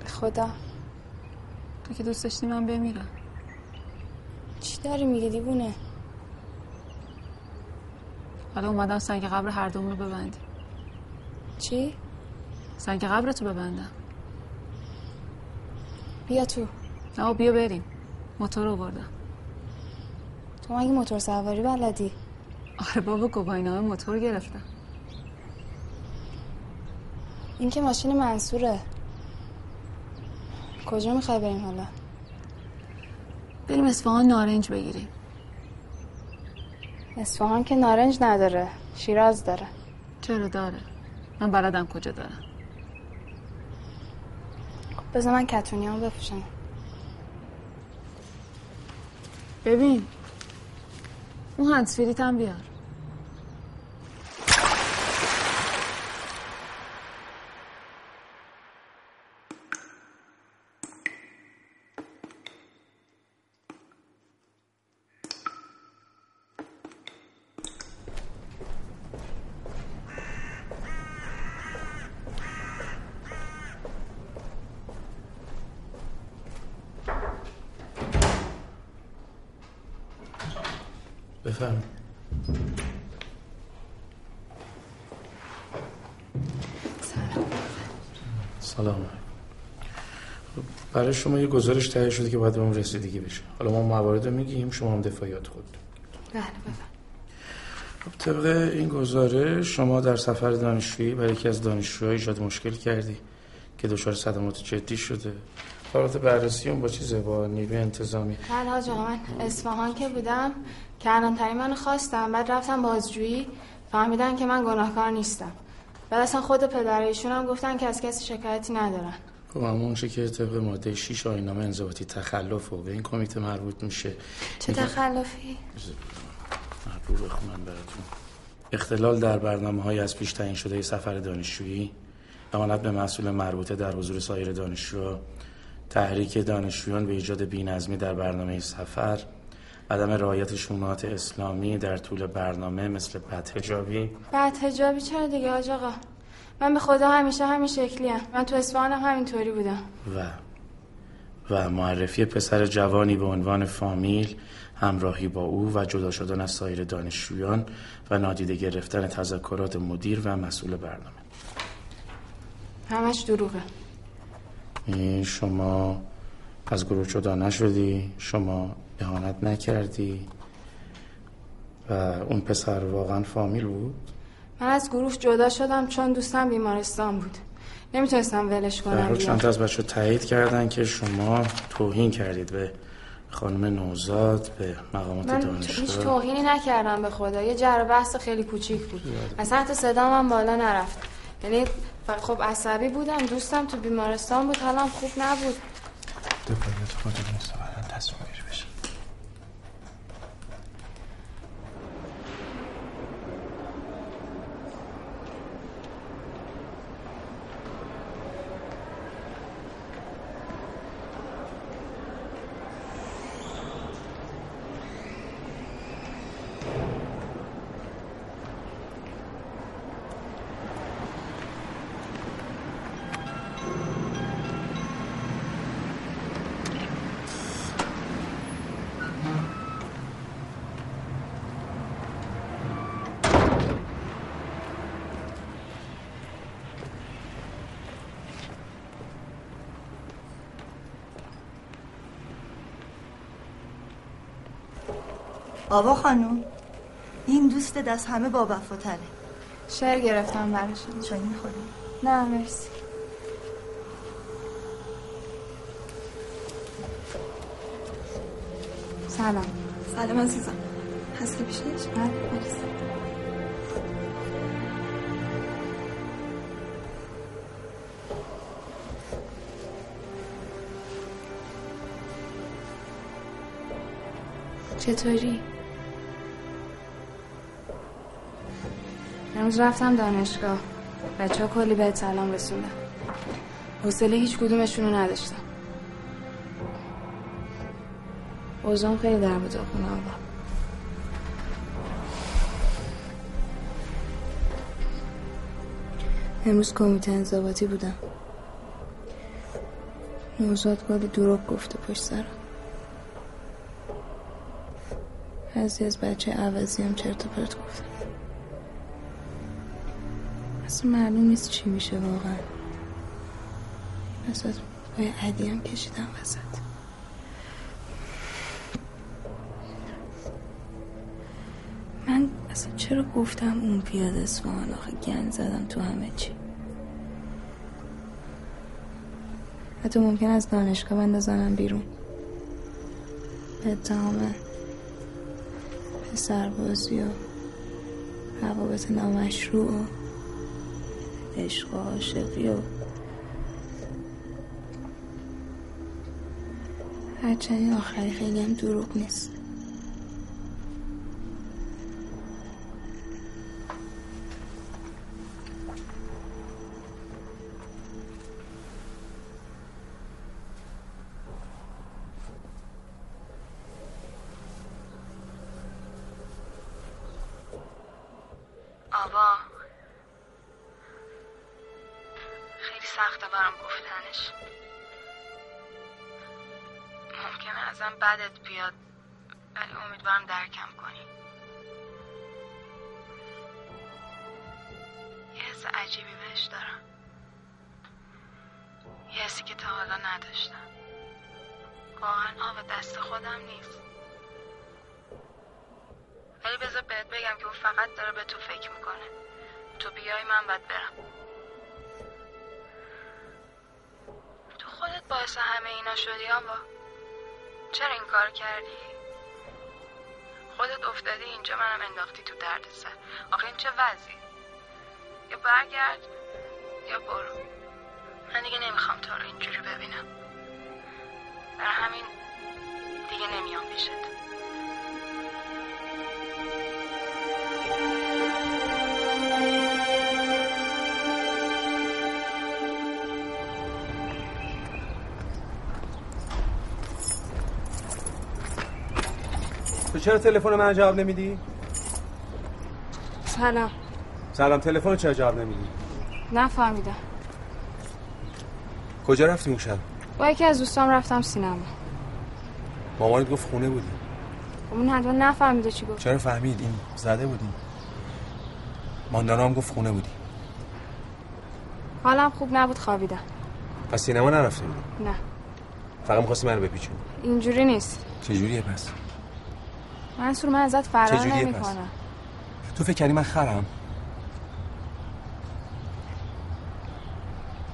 به خدا. تو که دوست داشتی من بمیرم. چی داری میگی دیوونه؟ حالا اومدم سنگ قبر هر دوم رو ببندیم. چی؟ سنگ قبرتو ببندم. بیا تو. نه بیا بریم. موتور رو بردم. تو مگه موتور سواری بلدی؟ آره بابا گواهینامه موتور گرفتم. این که ماشین منصوره. کجا می‌خوای بریم حالا؟ بریم اصفهان نارنج بگیریم. اصفهان که نارنج نداره شیراز داره. چرا داره؟ من بلدم کجا دارم. خب بذار من کتونیامو بپوشم ببین اون هنسفیریت هم بیار. بفهم سلام. برای شما یه گزارش تهیه شده که باید به اون رسیدگی بشه. حالا ما موارد رو میگیم شما هم دفاعیات خود. بله خب طبق این گزارش شما در سفر دانشجویی برای یکی از دانشجوها ایجاد مشکل کردی که دچار صدمات جدی شده. بررسی اون با چیزه با نیروی انتظامی. بله حاج من اصفهان که بودم کلانتری منو خواستم بعد رفتم بازجویی فهمیدن که من گناهکار نیستم. بعد اصلا خود پدرایشون هم گفتن که از کسی شکایتی ندارن. خب اما اون که طبق ماده 6 آیین‌نامه انضباطی تخلف و به این کمیته مربوط میشه. چه تخلفی؟ رو بخونم براتون. اختلال در برنامه های از پیش تعیین شده سفر دانشجویی اعانت به مسئول مربوطه در حضور سایر دانشجوها. تحریک دانشجویان به ایجاد بینظمی در برنامه سفر عدم رعایت شونات اسلامی در طول برنامه مثل بدهجابی. بعد هجابی چرا دیگه حاج آقا؟ من به خدا همیشه همین شکلی هم. من تو اصفهانم همینطوری بودم. و و معرفی پسر جوانی به عنوان فامیل همراهی با او و جدا شدن از سایر دانشجویان و نادیده گرفتن تذکرات مدیر و مسئول برنامه. همش دروغه. شما از گروه جدا نشدی شما اهانت نکردی و اون پسر واقعا فامیل بود؟ من از گروه جدا شدم چون دوستم بیمارستان بود. نمی‌تونستم ولش در کنم بیام. چند تا از بچه تایید کردن که شما توهین کردید به خانم نوزاد به مقامات من دانشگاه. هیچ توهینی نکردم به خدا. یه جر بحث خیلی کوچیک بود. اصلا حتی صدام هم بالا نرفت. یعنی خب عصبی بودم دوستم تو بیمارستان بود حالم خوب نبود. دفاعیت خودت نیست الان تصمیم گیری بشه آوا خانم این دوست دست همه با وفاتره شعر گرفتم براش چای می‌خوری؟ نه مرسی سلام سلام عزیزم هستی پیشش؟ بله مرسی چطوری؟ امروز رفتم دانشگاه. بچه ها کلی بهت سلام رسوندم حوصله هیچ کدومشون رو نداشتم. اوزان خیلی در به داغونه آقا امروز کمیته انضباطی بودم. نوزاد کلی دروغ گفته پشت سرم. بعضی از بچه عوضی هم چرت و پرت گفتن. اصلا معلوم نیست چی میشه واقعا. اصلا پای عدی هم کشیدم وسط. من اصلا چرا گفتم اون پیاده اصفهان آخه گند زدم تو همه چی. حتی ممکن از دانشگاه بندازنم بیرون. به اتهام پسربازی و روابط نامشروع و عشق و عاشقی و هرچند این آخری خیلی هم دروغ نیست. کردی؟ خودت افتادی اینجا منم انداختی تو درد سر. آخه این چه وضعی؟ یا برگرد یا برو. من دیگه نمی‌خوام تو رو اینجوری ببینم. برای همین دیگه نمیام پیشت. چرا تلفن من جواب نمیدی؟ سلام. سلام تلفن چرا جواب نمیدی؟ نفهمیدم. کجا رفتی اون شب با یکی از دوستام رفتم سینما. مامانت گفت خونه بودی. خب اون حتما نفهمیده چی گفت. چرا فهمید؟ این زده بودی. ماندانا هم گفت خونه بودی. حالم خوب نبود خوابیدم. پس سینما نرفته بودی؟ نه. فقط می‌خواستی منو بپیچونی. اینجوری نیست. چجوریه پس؟ منصور من ازت فرار نمی پس؟ کنم تو فکر کردی من خرم؟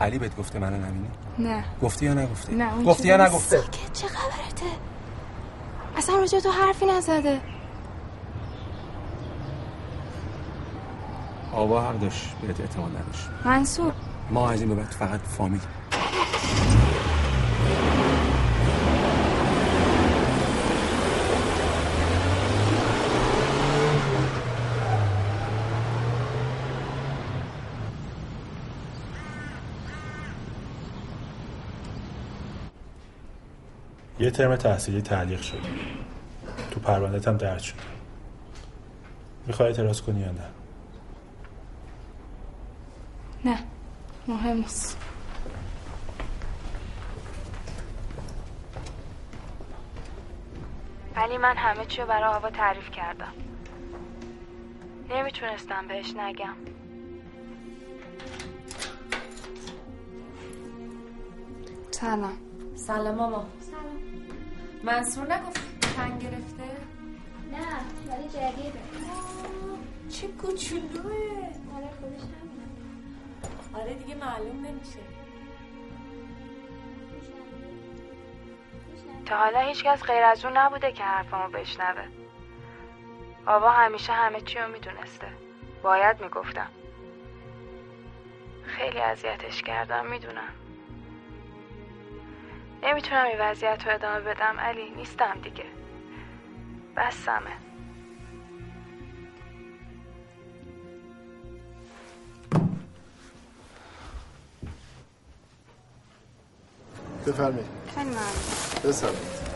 علی بهت گفته منو نبینی؟ نه. گفتی یا نگفتی؟ نه اون گفتی یا نگفته ساکت چه خبرته؟ اصلا راجع تو حرفی نزده. آوا حق داشت بهت اعتماد نداشت. منصور. ما از این به بعد فقط فامیل. یه ترم تحصیلی تعلیق شد. تو پروندت هم درد شد. می‌خوای اعتراض کنی یا نه؟ نه. مهم نیست. ولی من همه چی رو برای آوا تعریف کردم. نمی‌تونستم بهش نگم. سلام. سلام ماما. منصور نگفت تنگ گرفته؟ نه ولی جدیده چه کوچولوه. آره خودش همینه آره دیگه معلوم نمیشه. تا حالا هیچکس غیر از اون نبوده که حرفمو بشنوه. آوا همیشه همه چی رو می‌دونسته. باید می‌گفتم. خیلی اذیتش کردم می‌دونم. نمی‌تونم این وضعیت رو ادامه بدم علی. نیستم دیگه. بسمه. بفرمایید. خیلی ممنون. بسرمایید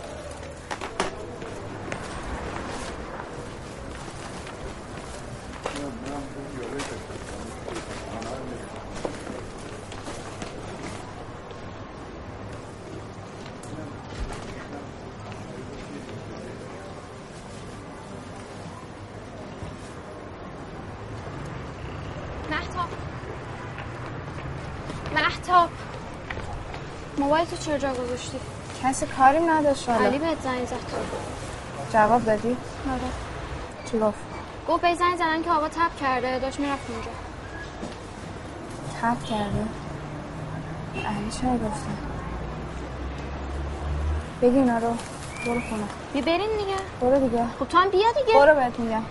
محتاب محتاب. موبایل تو چرا جا گذاشتی؟ کسی کاری نداشت حالا. علی بهت زنگ زد. جواب دادی؟ آره. چی گفت؟ گفت به زنگ زدن که آقا تب کرده داشت می‌رفت اونجا. تب کرده؟ علی چرا گفته؟ بگی اینا رو برو خونه. بیا بریم دیگه. برو دیگه. خب تو هم بیا دیگه. برو بهت میگم.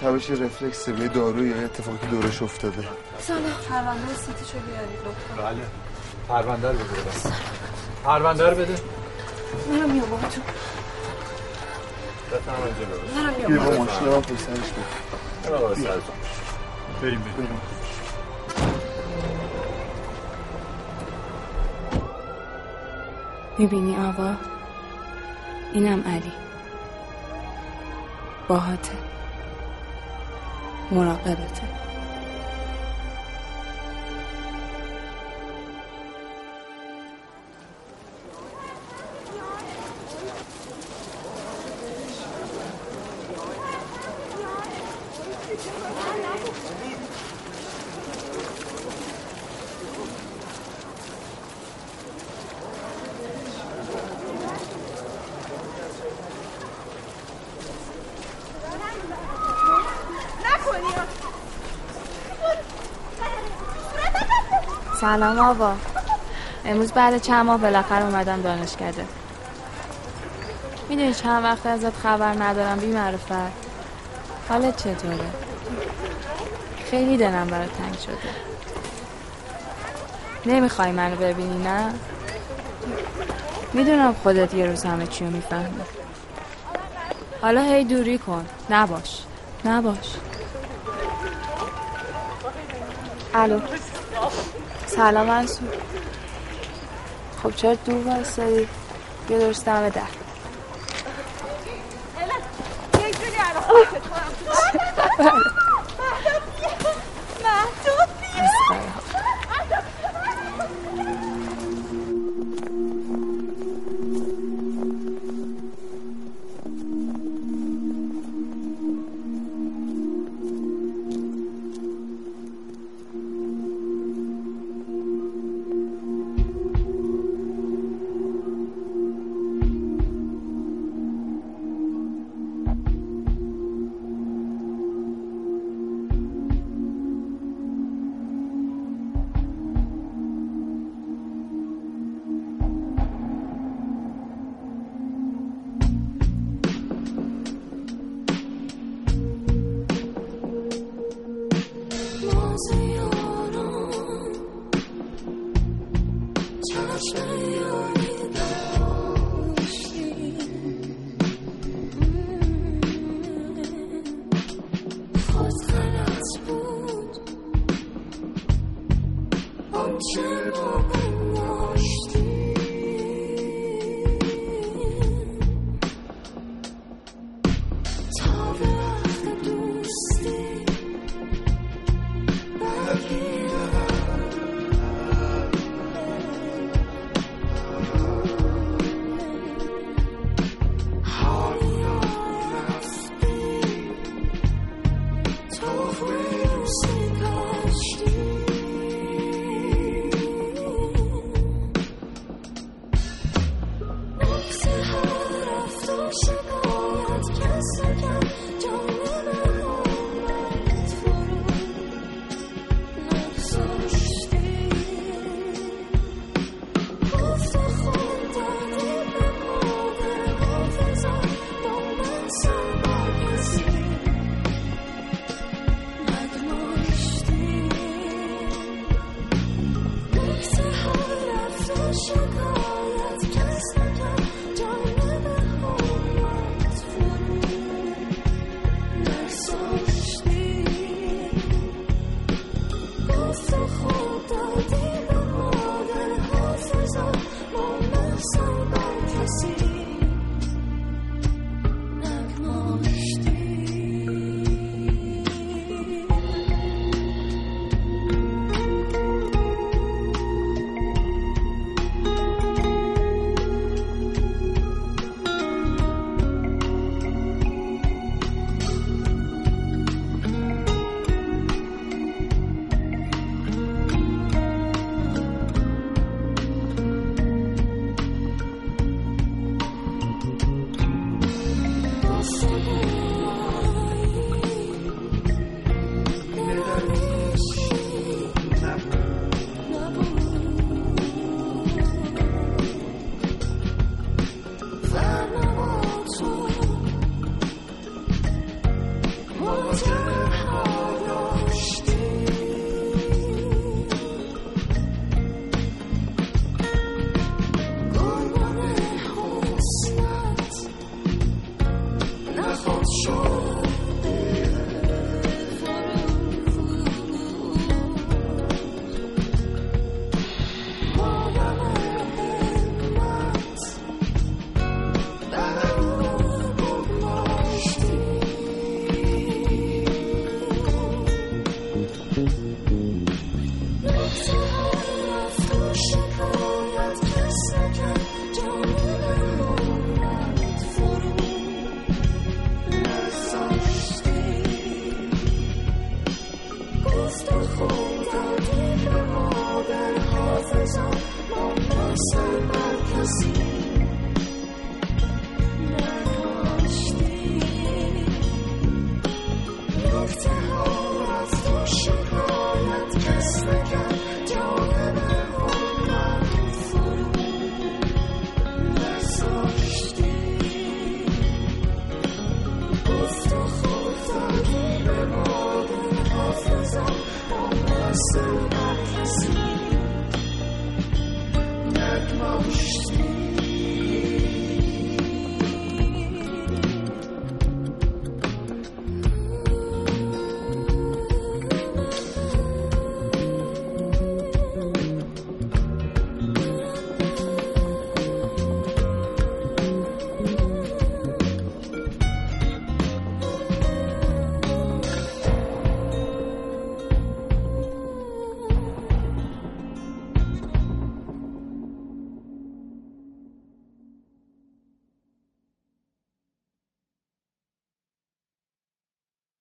تبش یه رفلکسه به دارو یا اتفاقی دورش افتاده. سلام. پرونده سیتیشو بیارید لطفا. بله. پرونده رو بده. بس پرونده رو بده. منم میام باهاتون بفرمایید جلو. بیا با. ماشین من پای سرش بریم برو آقا سرجان. بریم. بریم. می‌بینی آوا؟ اینم علی. باهاته. مراقبته سلام آوا امروز بعد چند ماه بالاخره اومدم دانشکده. می‌دونی چند وقت ازت خبر ندارم بی معرفت حالت چطوره؟ خیلی دلم برات تنگ شده. نمی‌خوای منو ببینی نه؟ می‌دونم خودت یه روز همه چی رو می‌فهمی. حالا هی دوری کن. نباش. نباش. الو. سلام منصور خب چرا دور وایسادی بیا درست دم در